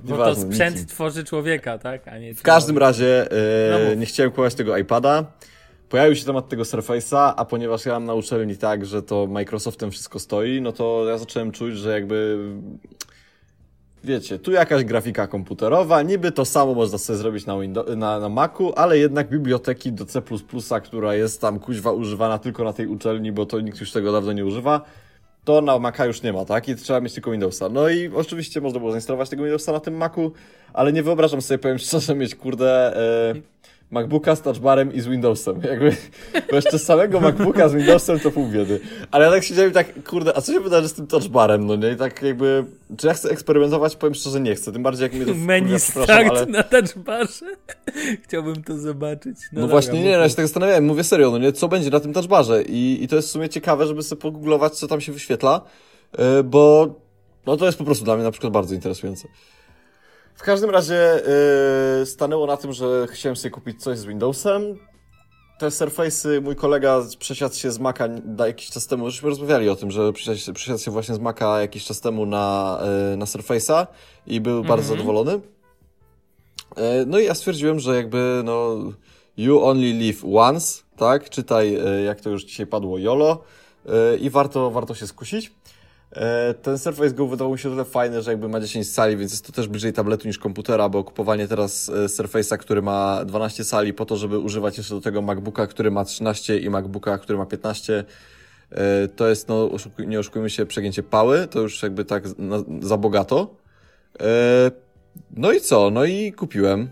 Speaker 2: Bo to sprzęt
Speaker 3: nikim.
Speaker 2: tworzy człowieka, tak? A nie
Speaker 3: W każdym razie e,
Speaker 2: No
Speaker 3: nie chciałem kupować tego iPada. Pojawił się temat tego Surface'a, a ponieważ ja mam na uczelni tak, że to Microsoftem wszystko stoi, no to ja zacząłem czuć, że jakby wiecie, tu jakaś grafika komputerowa, niby to samo można sobie zrobić na, Windows, na, na Macu, ale jednak biblioteki do C++, która jest tam kuźwa używana tylko na tej uczelni, bo to nikt już tego dawno nie używa, to na Maca już nie ma, tak? I trzeba mieć tylko Windowsa. No i oczywiście można było zainstalować tego Windowsa na tym Macu, ale nie wyobrażam sobie, powiem szczerze, mieć kurde e, MacBooka z touchbarem i z Windowsem. Jakby, bo jeszcze z samego MacBooka z Windowsem to pół biedy. Ale ja tak siedziałem i tak, kurde, a co się wydarzy z tym touchbarem, no nie? I tak jakby, czy ja chcę eksperymentować? Powiem szczerze, nie chcę. Tym bardziej jak mnie to
Speaker 2: Menu
Speaker 3: przepraszam,
Speaker 2: start
Speaker 3: ale...
Speaker 2: na touchbarze. Chciałbym to zobaczyć.
Speaker 3: No,
Speaker 2: dobra,
Speaker 3: właśnie, nie,
Speaker 2: mów.
Speaker 3: ja się tak zastanawiałem, mówię serio, no nie, co będzie na tym touchbarze i, i to jest w sumie ciekawe, żeby sobie pogooglować, co tam się wyświetla, yy, bo no to jest po prostu dla mnie na przykład bardzo interesujące. W każdym razie yy, stanęło na tym, że chciałem sobie kupić coś z Windowsem. Te Surface'y, mój kolega przesiadł się z Maca da jakiś czas temu, żeśmy rozmawiali o tym, że przesiadł się, przesiadł się właśnie z Maca jakiś czas temu na, yy, na Surface'a i był bardzo zadowolony. E, No i ja stwierdziłem, że jakby no you only live once, tak? Czytaj, e, jak to już dzisiaj padło, YOLO e, i warto, warto się skusić. E, Ten Surface Go wydawał mi się tyle fajny, że jakby ma 10 sali, więc jest to też bliżej tabletu niż komputera, bo kupowanie teraz e, Surface'a, który ma 12 sali po to, żeby używać jeszcze do tego MacBooka, który ma 13 i MacBooka, który ma 15, e, to jest, no nie oszukujmy się, przegięcie pały, to już jakby tak za bogato. No i co? No i kupiłem.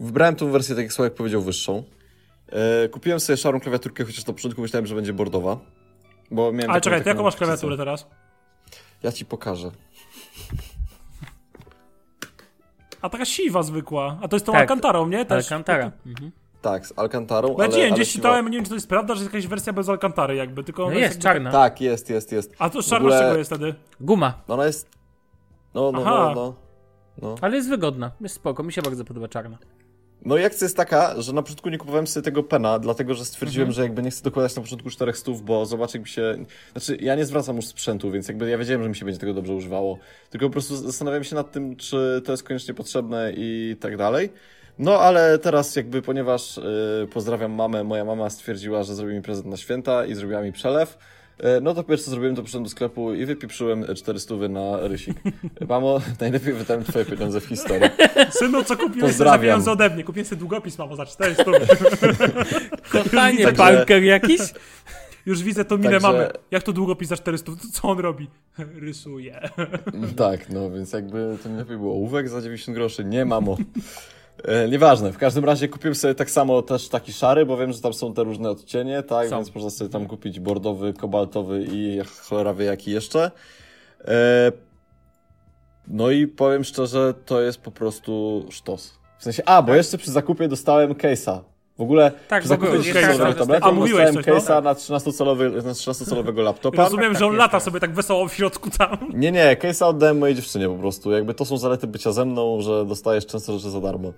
Speaker 3: Wybrałem tą wersję, tak jak Sławek powiedział, wyższą. Kupiłem sobie szarą klawiaturkę, chociaż na początku myślałem, że będzie bordowa. Bo miałem
Speaker 4: Ale czekaj,
Speaker 3: taką
Speaker 4: jaką masz klawiaturę teraz?
Speaker 3: Ja ci pokażę.
Speaker 4: A taka siwa zwykła. A to jest tą
Speaker 2: Tak.
Speaker 4: Alcantarą, nie? Też.
Speaker 2: Alcantara. Mhm.
Speaker 3: Tak, z Alcantarą,
Speaker 4: ja
Speaker 3: ale,
Speaker 4: nie wiem,
Speaker 3: ale
Speaker 4: gdzieś
Speaker 3: siła-
Speaker 4: czytałem, nie wiem, czy to jest prawda, że jest jakaś wersja bez Alcantary jakby, tylko
Speaker 2: No
Speaker 4: ona
Speaker 2: jest,
Speaker 4: jakby-
Speaker 2: czarna.
Speaker 3: Tak, jest, jest, jest.
Speaker 4: A to
Speaker 3: W
Speaker 4: czarna
Speaker 3: ogóle-
Speaker 4: z czego jest wtedy?
Speaker 2: Guma.
Speaker 3: No ona jest... No, no,
Speaker 4: Aha.
Speaker 3: no, no. No.
Speaker 2: Ale jest wygodna. Jest spoko. Mi się bardzo podoba czarna.
Speaker 3: No i akcja jest taka, że na początku nie kupowałem sobie tego pena, dlatego że stwierdziłem, że jakby nie chcę dokładać na początku 4 stów, bo zobaczę jak mi się... Znaczy, ja nie zwracam już sprzętu, więc jakby ja wiedziałem, że mi się będzie tego dobrze używało. Tylko po prostu zastanawiam się nad tym, czy to jest koniecznie potrzebne i tak dalej. No ale teraz jakby, ponieważ yy, pozdrawiam mamę, moja mama stwierdziła, że zrobi mi prezent na święta i zrobiła mi przelew, No to pierwsze co zrobiłem, to poszedłem do sklepu i wypieprzyłem 400 na rysik. Mamo, najlepiej wydałem twoje pieniądze w historii.
Speaker 4: Synu, co kupiłeś
Speaker 3: Pozdrawiam.
Speaker 4: za pieniądze ode mnie? Kupiłem sobie długopis, mamo, za 400.
Speaker 2: Kochanie,
Speaker 3: Także-
Speaker 2: banker jakiś?
Speaker 4: Już widzę to minę
Speaker 3: Także-
Speaker 4: mamy. Jak to długopis za 400? To Co on robi? Rysuje.
Speaker 3: Tak, no więc jakby to mi lepiej było. Ołówek za 90 groszy, nie mamo. E, nieważne, w każdym razie kupiłem sobie tak samo też taki szary, bo wiem, że tam są te różne odcienie, tak,
Speaker 2: Są.
Speaker 3: więc można sobie tam kupić bordowy, kobaltowy i cholera wie jaki jeszcze. E, no i powiem szczerze, to jest po prostu sztos. W sensie, a, bo jeszcze przy zakupie dostałem case'a. W ogóle
Speaker 2: Tak,
Speaker 3: 13
Speaker 2: case'a,
Speaker 3: tabletu
Speaker 4: A, mówiłeś
Speaker 3: dostałem
Speaker 4: coś, no?
Speaker 3: case'a na 13-calowy, na 13-calowego laptopa.
Speaker 4: Rozumiem,
Speaker 2: tak
Speaker 4: że on
Speaker 2: jest,
Speaker 4: lata
Speaker 2: tak.
Speaker 4: sobie tak wesoło w środku tam.
Speaker 3: Nie, nie, case'a oddałem mojej dziewczynie po prostu. Jakby to są zalety bycia ze mną, że dostajesz często rzeczy za darmo.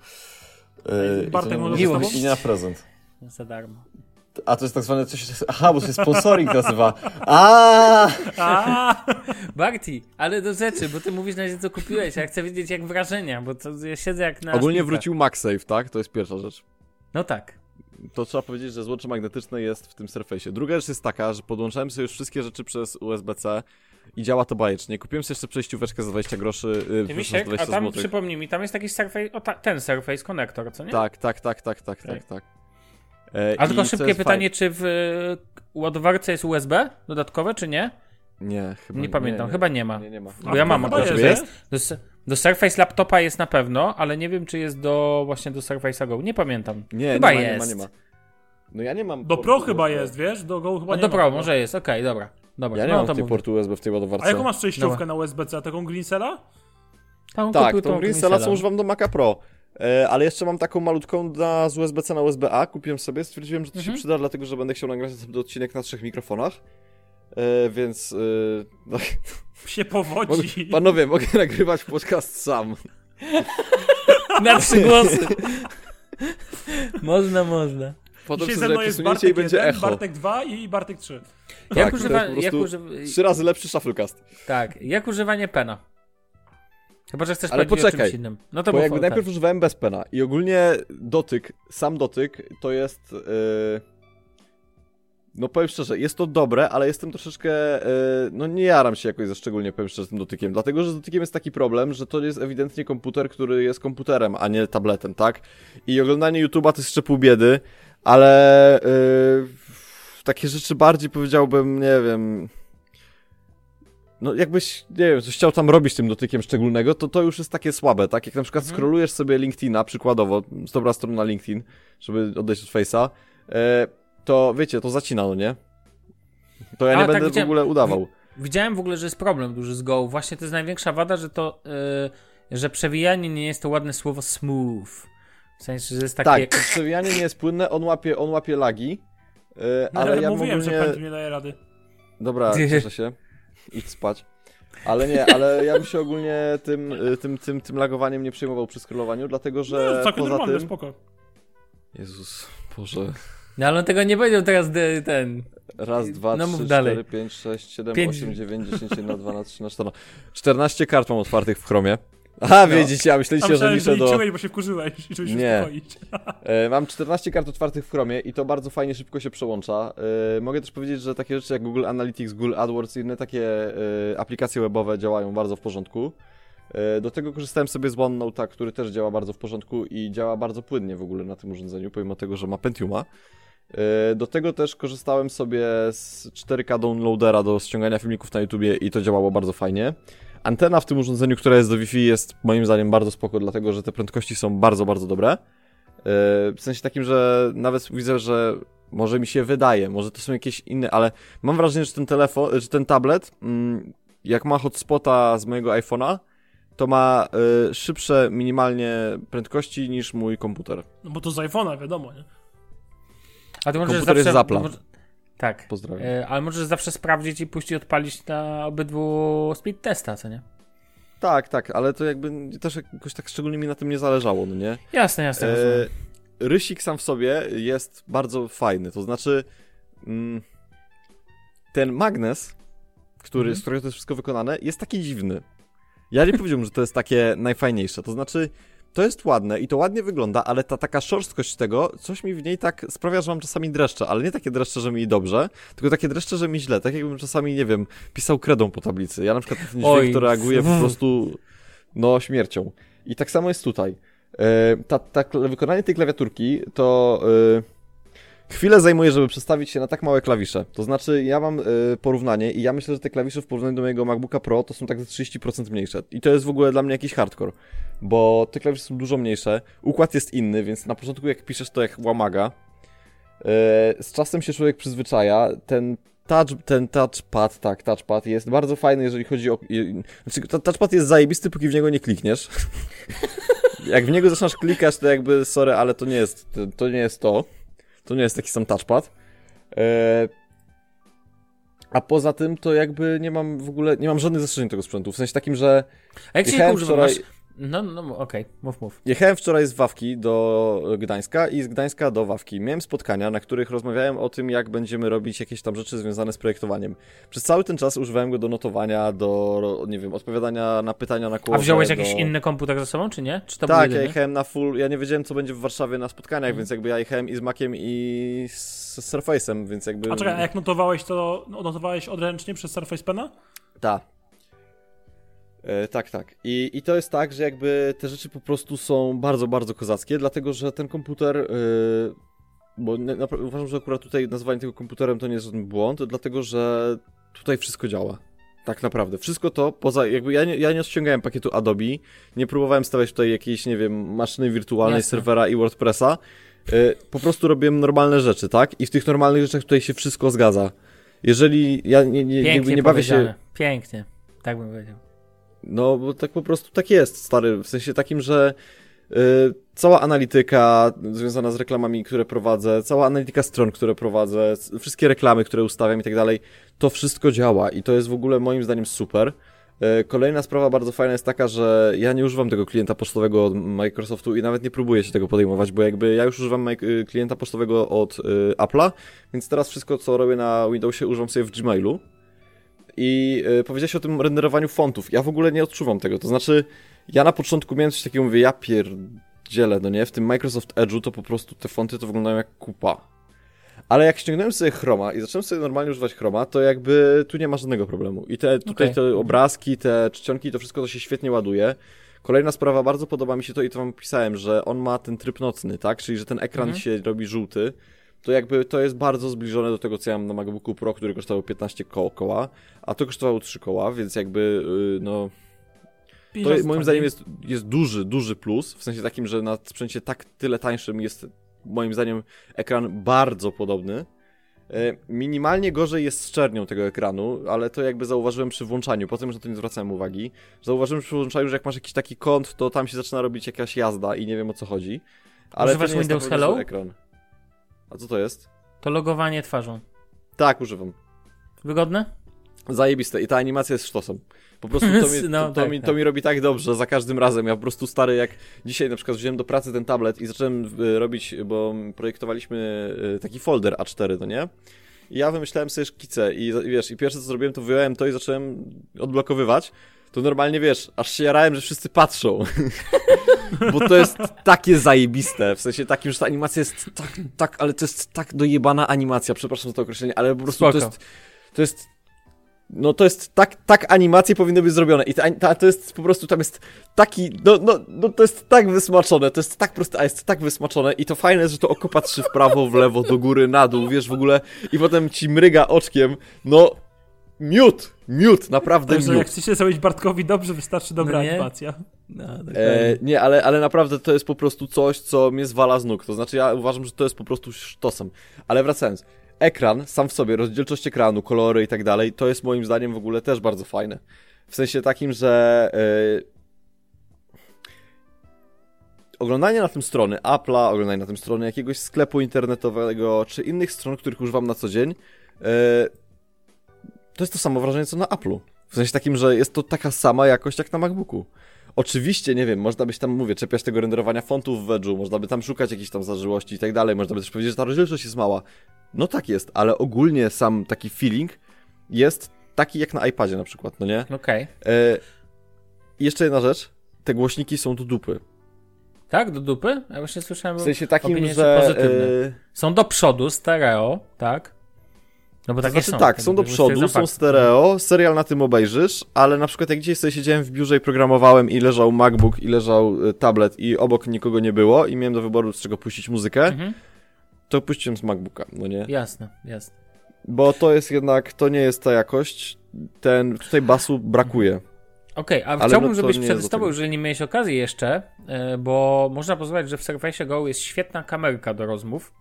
Speaker 3: Yy, i
Speaker 4: Bartek może
Speaker 2: tobą?
Speaker 3: I nie na prezent.
Speaker 2: Za darmo.
Speaker 3: A to jest tak zwane coś... Aha, bo to się sponsoring nazywa. A,
Speaker 4: A,
Speaker 2: Barti, ale do rzeczy, bo ty mówisz na razie co kupiłeś, a ja chcę wiedzieć jak wrażenia, bo to ja siedzę jak na
Speaker 3: Ogólnie
Speaker 2: szpilkach.
Speaker 3: wrócił MagSafe, tak? To jest pierwsza rzecz.
Speaker 2: No tak.
Speaker 3: To trzeba powiedzieć, że złącze magnetyczne jest w tym Surface'ie. Druga rzecz jest taka, że podłączałem sobie już wszystkie rzeczy przez USB-C i działa to bajecznie. Kupiłem sobie jeszcze przejścióweczkę za 20 groszy, yy,
Speaker 2: Ty Misiek,
Speaker 3: 20
Speaker 2: a tam
Speaker 3: złotych.
Speaker 2: przypomnij mi, tam jest jakiś Surface, o ta, ten Surface Connector, co nie?
Speaker 3: Tak, tak, tak, tak, tak, tak, tak. E,
Speaker 2: A tylko szybkie pytanie, czy w y, ładowarce jest USB dodatkowe, czy nie?
Speaker 3: fajne- Nie, chyba
Speaker 2: Nie pamiętam, chyba nie ma.
Speaker 3: Nie, nie ma.
Speaker 2: Bo ja mam akurat.
Speaker 4: jest,
Speaker 3: jest?
Speaker 2: Do, do Surface laptopa jest na pewno, ale nie wiem, czy jest do właśnie do Surface'a Go. Nie pamiętam.
Speaker 3: Nie,
Speaker 2: chyba
Speaker 3: nie ma,
Speaker 2: jest.
Speaker 3: nie ma, nie ma. No ja nie mam...
Speaker 4: Do Pro chyba
Speaker 3: USB.
Speaker 4: jest, wiesz? Do Go chyba
Speaker 2: No
Speaker 4: nie
Speaker 2: do
Speaker 4: ma.
Speaker 2: Pro, może jest, okej, dobra. dobra.
Speaker 3: Ja nie
Speaker 2: no,
Speaker 3: mam tej portu USB w tej ładowarce.
Speaker 4: A jaką masz przejściówkę
Speaker 2: Dobra.
Speaker 4: na USB-C? Taką Greensela?
Speaker 2: Tam
Speaker 3: Tak, tą Greensela, co używam do Maca Pro. E, ale jeszcze mam taką malutką na, z USB-C na USB-A. Kupiłem sobie, stwierdziłem, że to
Speaker 2: Mhm.
Speaker 3: się przyda, dlatego że będę chciał nagrać następny odcinek na trzech mikrofonach. E, więc... E, no,
Speaker 4: Się powodzi.
Speaker 3: panowie, mogę nagrywać podcast sam.
Speaker 2: Na trzy głosy. można, można.
Speaker 3: Potem
Speaker 4: Dzisiaj
Speaker 3: sobie
Speaker 4: ze mną jest
Speaker 3: przesunięcie i
Speaker 4: Bartek
Speaker 3: będzie
Speaker 4: 1,
Speaker 3: echo.
Speaker 4: Bartek 2 i Bartek 3.
Speaker 3: Tak,
Speaker 2: jak używa, jak używa,
Speaker 3: Trzy razy lepszy shufflecast.
Speaker 2: tak, jak używanie pena? Chyba, że chcesz
Speaker 3: Ale poczekaj,
Speaker 2: czymś innym. No to
Speaker 3: Bo jakby
Speaker 2: o
Speaker 3: najpierw używałem bez pena i ogólnie dotyk, sam dotyk to jest... Yy... No powiem szczerze, jest to dobre, ale jestem troszeczkę, yy, no nie jaram się jakoś za szczególnie, powiem szczerze, tym dotykiem, dlatego, że z dotykiem jest taki problem, że to jest ewidentnie komputer, który jest komputerem, a nie tabletem, tak? I oglądanie YouTube'a to jest jeszcze pół biedy, ale yy, takie rzeczy bardziej powiedziałbym, nie wiem... No jakbyś, nie wiem, coś chciał tam robić tym dotykiem szczególnego, to to już jest takie słabe, tak? Jak na przykład
Speaker 2: Mhm.
Speaker 3: scrollujesz sobie LinkedIna, przykładowo, z dobra strona LinkedIn, żeby odejść od Face'a, e, to wiecie, to zacina, no nie? To ja
Speaker 2: A,
Speaker 3: nie
Speaker 2: tak,
Speaker 3: będę w ogóle udawał.
Speaker 2: Widziałem w ogóle, że jest problem duży z Go. Właśnie to jest największa wada, że to, yy, że przewijanie nie jest to ładne słowo smooth. W sensie, że jest takie...
Speaker 3: Tak, przewijanie nie jest płynne, on łapie, on łapie lagi, e,
Speaker 4: No,
Speaker 3: ale ja
Speaker 4: mówiłem,
Speaker 3: ogólnie...
Speaker 4: że pęd nie daje rady.
Speaker 3: Dobra, cieszę się. Idź spać. Ale nie, ale ja bym się ogólnie tym, y, tym, tym, tym lagowaniem nie przejmował przy scrollowaniu, dlatego
Speaker 4: No,
Speaker 3: że
Speaker 4: całkiem
Speaker 3: poza
Speaker 4: normalne,
Speaker 3: tym...
Speaker 4: spoko.
Speaker 3: Jezus, Boże...
Speaker 2: No ale on tego nie powiedział teraz ten...
Speaker 3: Raz, dwa,
Speaker 2: No
Speaker 3: trzy,
Speaker 2: mów
Speaker 3: cztery,
Speaker 2: dalej.
Speaker 3: pięć, sześć, siedem,
Speaker 2: Pięć.
Speaker 3: osiem, dziewięć, dziesięć, jedna, dwa, na trzy, na cztery. 14 kart mam otwartych w Chromie. Aha,
Speaker 2: No.
Speaker 3: wiedzicie, a myśleliście, że liczę do...
Speaker 4: liczyłeś, bo się wkurzyłeś i czułeś się
Speaker 3: Nie. E, mam 14 kart otwartych w Chromie i to bardzo fajnie szybko się przełącza. E, mogę też powiedzieć, że takie rzeczy jak Google Analytics, Google AdWords i inne takie e, aplikacje webowe działają bardzo w porządku. Do tego korzystałem sobie z OneNote'a, który też działa bardzo w porządku i działa bardzo płynnie w ogóle na tym urządzeniu, pomimo tego, że ma Pentiuma. E, Do tego też korzystałem sobie z 4K downloadera do ściągania filmików na YouTubie i to działało bardzo fajnie. Antena w tym urządzeniu, która jest do Wi-Fi jest moim zdaniem bardzo spoko, dlatego że te prędkości są bardzo, bardzo dobre. E, W sensie takim, że nawet widzę, że może mi się wydaje, może to są jakieś inne, ale mam wrażenie, że ten telefon, że ten tablet, mm, jak ma hotspota z mojego iPhone'a, to ma e, szybsze minimalnie prędkości niż mój komputer.
Speaker 4: No bo to z iPhone'a, wiadomo, nie?
Speaker 2: A ty możesz
Speaker 3: Komputer
Speaker 2: zawsze...
Speaker 3: jest z Apple'a.
Speaker 2: może- Tak.
Speaker 3: Pozdrawiam.
Speaker 2: E, ale możesz zawsze sprawdzić i i odpalić na obydwu speed testa, co nie?
Speaker 3: Tak, tak, ale to jakby też jakoś tak szczególnie mi na tym nie zależało, no nie?
Speaker 2: Jasne, jasne.
Speaker 3: E, rysik sam w sobie jest bardzo fajny, to znaczy mm, ten magnes, który,
Speaker 2: Mhm.
Speaker 3: z którego to jest wszystko wykonane, jest taki dziwny. Ja nie powiedziałbym, że to jest takie najfajniejsze, to znaczy to jest ładne i to ładnie wygląda, ale ta taka szorstkość tego, coś mi w niej tak sprawia, że mam czasami dreszcze, ale nie takie dreszcze, że mi dobrze, tylko takie dreszcze, że mi źle, tak jakbym czasami, nie wiem, pisał kredą po tablicy. Ja na przykład ten dźwięk,
Speaker 2: Oj.
Speaker 3: to reaguje po prostu, no, śmiercią. I tak samo jest tutaj. E, ta, ta, wykonanie tej klawiaturki to e, chwilę zajmuje, żeby przestawić się na tak małe klawisze. To znaczy, ja mam e, porównanie i ja myślę, że te klawisze w porównaniu do mojego MacBooka Pro to są tak ze 30% mniejsze. I to jest w ogóle dla mnie jakiś hardcore, bo te klawisze są dużo mniejsze, układ jest inny, więc na początku jak piszesz to jak łamaga. E, z czasem się człowiek przyzwyczaja, ten touch, ten touchpad, tak, touchpad jest bardzo fajny, jeżeli chodzi o... Znaczy, touchpad jest zajebisty, póki w niego nie klikniesz. Jak w niego zaczynasz klikać, to jakby, sorry, ale to nie jest to nie jest to. To nie jest taki sam touchpad. E, a poza tym, to jakby nie mam w ogóle, nie mam żadnych zastrzeżeń tego sprzętu. W sensie takim, że
Speaker 2: A jak się używa?
Speaker 3: wczoraj,
Speaker 2: Masz... No, no, no, okej, mów, mów.
Speaker 3: jechałem wczoraj z Wawki do Gdańska i z Gdańska do Wawki. Miałem spotkania, na których rozmawiałem o tym, jak będziemy robić jakieś tam rzeczy związane z projektowaniem. Przez cały ten czas używałem go do notowania, do, nie wiem, odpowiadania na pytania na
Speaker 2: A
Speaker 3: kółko.
Speaker 2: wziąłeś jakiś inny komputer ze sobą, czy nie? Czy
Speaker 3: Tak, ja jechałem na full, ja nie wiedziałem co będzie w Warszawie na spotkaniach,
Speaker 2: Mhm.
Speaker 3: więc jakby ja jechałem i z Maciem i z Surface'em, więc jakby...
Speaker 4: A czekaj, a jak notowałeś to, no, notowałeś odręcznie przez Surface Pena?
Speaker 3: Ta. E, tak, tak. I, I to jest tak, że jakby te rzeczy po prostu są bardzo, bardzo kozackie, dlatego że ten komputer. e, bo na, na, uważam, że akurat tutaj nazywanie tego komputerem to nie jest żaden błąd, dlatego że tutaj wszystko działa. Tak naprawdę. Wszystko to poza. Jakby ja nie, ja nie ściągałem pakietu Adobe, nie próbowałem stawiać tutaj jakiejś, nie wiem, maszyny wirtualnej,
Speaker 2: Jasne.
Speaker 3: serwera i WordPressa. E, po prostu robiłem normalne rzeczy, tak? I w tych normalnych rzeczach tutaj się wszystko zgadza. Jeżeli ja nie, nie,
Speaker 2: Pięknie
Speaker 3: nie bawię się.
Speaker 2: Pięknie, tak bym powiedział.
Speaker 3: No, bo tak po prostu tak jest, stary. W sensie takim, że y, cała analityka związana z reklamami, które prowadzę, cała analityka stron, które prowadzę, wszystkie reklamy, które ustawiam i tak dalej, to wszystko działa i to jest w ogóle moim zdaniem super. Y, Kolejna sprawa bardzo fajna jest taka, że ja nie używam tego klienta pocztowego od Microsoftu i nawet nie próbuję się tego podejmować, bo jakby ja już używam y, klienta pocztowego od y, Apple'a, więc teraz wszystko, co robię na Windowsie, używam sobie w Gmailu. I y, powiedziałeś o tym renderowaniu fontów. Ja w ogóle nie odczuwam tego. To znaczy, ja na początku miałem coś takiego, mówię, ja pierdzielę, no nie? W tym Microsoft Edge'u to po prostu te fonty to wyglądają jak kupa. Ale jak ściągnąłem sobie Chroma i zacząłem sobie normalnie używać Chroma, to jakby tu nie ma żadnego problemu. I te tutaj
Speaker 2: Okej.
Speaker 3: te obrazki, te czcionki, to wszystko to się świetnie ładuje. Kolejna sprawa, bardzo podoba mi się to i to wam pisałem, że on ma ten tryb nocny, tak? Czyli, że ten ekran
Speaker 2: Mhm.
Speaker 3: się robi żółty. To jakby to jest bardzo zbliżone do tego, co ja mam na MacBooku Pro, który kosztował 15 ko koła, a to kosztowało 3 koła, więc jakby, yy, no, to moim zdaniem jest, jest duży, duży plus, w sensie takim, że na sprzęcie tak tyle tańszym jest moim zdaniem ekran bardzo podobny. E, Minimalnie gorzej jest z czernią tego ekranu, ale to jakby zauważyłem przy włączaniu, potem już na to nie zwracałem uwagi. Zauważyłem przy włączaniu, że jak masz jakiś taki kąt, to tam się zaczyna robić jakaś jazda i nie wiem o co chodzi. Ale
Speaker 2: Używasz
Speaker 3: jest
Speaker 2: Windows Hello?
Speaker 3: ekran. A co to jest?
Speaker 2: To logowanie twarzą.
Speaker 3: Tak, używam.
Speaker 2: Wygodne?
Speaker 3: Zajebiste i ta animacja jest sztosem. Po prostu to mi,
Speaker 2: No,
Speaker 3: to, to,
Speaker 2: tak,
Speaker 3: mi, to
Speaker 2: tak.
Speaker 3: mi robi tak dobrze za każdym razem. Ja po prostu stary, jak dzisiaj na przykład wziąłem do pracy ten tablet i zacząłem y, robić, bo projektowaliśmy y, taki folder A4, to nie? I ja wymyślałem sobie szkice i wiesz, i pierwsze co zrobiłem, to wyjąłem to i zacząłem odblokowywać. To normalnie wiesz, aż się jarałem, że wszyscy patrzą. Bo to jest takie zajebiste. W sensie takim, że ta animacja jest tak, tak, ale to jest tak dojebana animacja. Przepraszam za to określenie, ale po prostu
Speaker 2: Spoko.
Speaker 3: to jest. To jest. No to jest tak, tak animacje powinny być zrobione i ta, ta, to jest po prostu, tam jest taki, no, no, no to jest tak wysmaczone, to jest tak proste, a jest tak wysmaczone i to fajne jest, że to oko patrzy w prawo, w lewo, do góry, na dół, wiesz, w ogóle i potem ci mryga oczkiem, no miód, miód, naprawdę
Speaker 4: Także
Speaker 3: miód.
Speaker 4: jak chcecie zrobić Bartkowi dobrze, wystarczy dobra
Speaker 2: No nie?
Speaker 4: animacja.
Speaker 2: No,
Speaker 3: E,
Speaker 2: dokładnie.
Speaker 3: nie, ale, ale naprawdę to jest po prostu coś, co mnie zwala z nóg. To znaczy, ja uważam, że to jest po prostu sztosem. Ale wracając, ekran sam w sobie, rozdzielczość ekranu, kolory i tak dalej, to jest moim zdaniem w ogóle też bardzo fajne. W sensie takim, że e, oglądanie na tym strony Apple'a, oglądanie na tym strony jakiegoś sklepu internetowego, czy innych stron, których używam na co dzień, e, to jest to samo wrażenie, co na Apple'u. W sensie takim, że jest to taka sama jakość jak na MacBooku. Oczywiście, nie wiem, można byś tam, mówię, czepiać tego renderowania fontów w Edge'u, można by tam szukać jakichś tam zażyłości i tak dalej, można by też powiedzieć, że ta rozdzielczość jest mała. No tak jest, ale ogólnie sam taki feeling jest taki jak na iPadzie na przykład, no nie?
Speaker 2: Okej.
Speaker 3: E, i jeszcze jedna rzecz, te głośniki są do dupy.
Speaker 2: Tak, do dupy? Ja właśnie słyszałem.
Speaker 3: W sensie takim,
Speaker 2: opinie
Speaker 3: że...
Speaker 2: pozytywne.
Speaker 3: y,
Speaker 2: Są do przodu, stereo, tak? No bo
Speaker 3: To
Speaker 2: takie
Speaker 3: znaczy
Speaker 2: są.
Speaker 3: tak, są do przodu, są stereo, serial na tym obejrzysz, ale na przykład jak gdzieś sobie siedziałem w biurze i programowałem i leżał MacBook i leżał y, tablet i obok nikogo nie było i miałem do wyboru z czego puścić muzykę,
Speaker 2: Mhm.
Speaker 3: to puściłem z MacBooka, no nie?
Speaker 2: Jasne, jasne.
Speaker 3: Bo to jest jednak, to nie jest ta jakość, ten, tutaj basu brakuje.
Speaker 2: Okej, a
Speaker 3: Ale
Speaker 2: chciałbym,
Speaker 3: no
Speaker 2: żebyś przetestował, jeżeli nie miałeś okazji jeszcze, e, bo można pozwolić, że w Surface Go jest świetna kamerka do rozmów.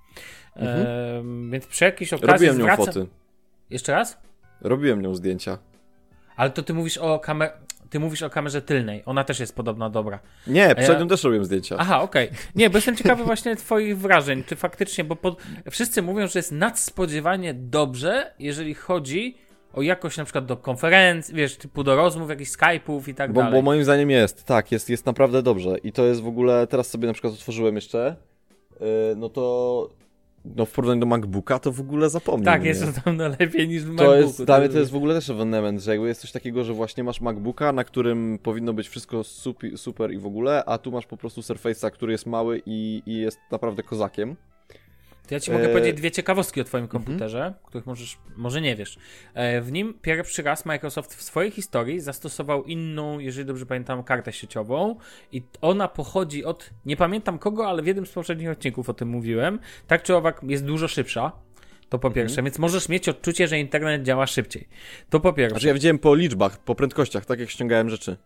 Speaker 2: E, Więc przy jakiejś okazji
Speaker 3: Mhm. Robiłem nią
Speaker 2: zwraca...
Speaker 3: foty,
Speaker 2: Jeszcze raz?
Speaker 3: robiłem nią zdjęcia.
Speaker 2: Ale to ty mówisz o kamerze... Ty mówisz o kamerze tylnej. Ona też jest podobno dobra.
Speaker 3: Nie, przed
Speaker 2: ja-
Speaker 3: nią też robiłem zdjęcia.
Speaker 2: Aha, okej. Nie, bo jestem ciekawy właśnie twoich wrażeń. Czy faktycznie, bo pod... wszyscy mówią, że jest nadspodziewanie dobrze, jeżeli chodzi o jakość na przykład do konferencji, wiesz, typu do rozmów, jakichś Skype'ów i tak
Speaker 3: Bo,
Speaker 2: dalej.
Speaker 3: bo moim zdaniem jest, tak, jest, jest naprawdę dobrze. I to jest w ogóle, teraz sobie na przykład otworzyłem jeszcze, yy, no to no w porównaniu do MacBooka to w ogóle zapomnij.
Speaker 2: Tak,
Speaker 3: no
Speaker 2: jest to tam lepiej niż w
Speaker 3: To
Speaker 2: MacBooku.
Speaker 3: jest, dla mnie to jest w ogóle też ewenement, że jakby jest coś takiego, że właśnie masz MacBooka, na którym powinno być wszystko super, super i w ogóle, a tu masz po prostu Surface'a, który jest mały i, i jest naprawdę kozakiem.
Speaker 2: To ja ci mogę
Speaker 3: E,
Speaker 2: powiedzieć dwie ciekawostki o twoim
Speaker 3: mhm.
Speaker 2: komputerze, których możesz, może nie wiesz. E, W nim pierwszy raz Microsoft w swojej historii zastosował inną, jeżeli dobrze pamiętam, kartę sieciową i ona pochodzi od, nie pamiętam kogo, ale w jednym z poprzednich odcinków o tym mówiłem. Tak czy owak jest dużo szybsza. To po pierwsze,
Speaker 3: Mhm.
Speaker 2: więc możesz mieć odczucie, że internet działa szybciej. To po pierwsze.
Speaker 3: Znaczy ja widziałem po liczbach, po prędkościach, tak jak ściągałem rzeczy.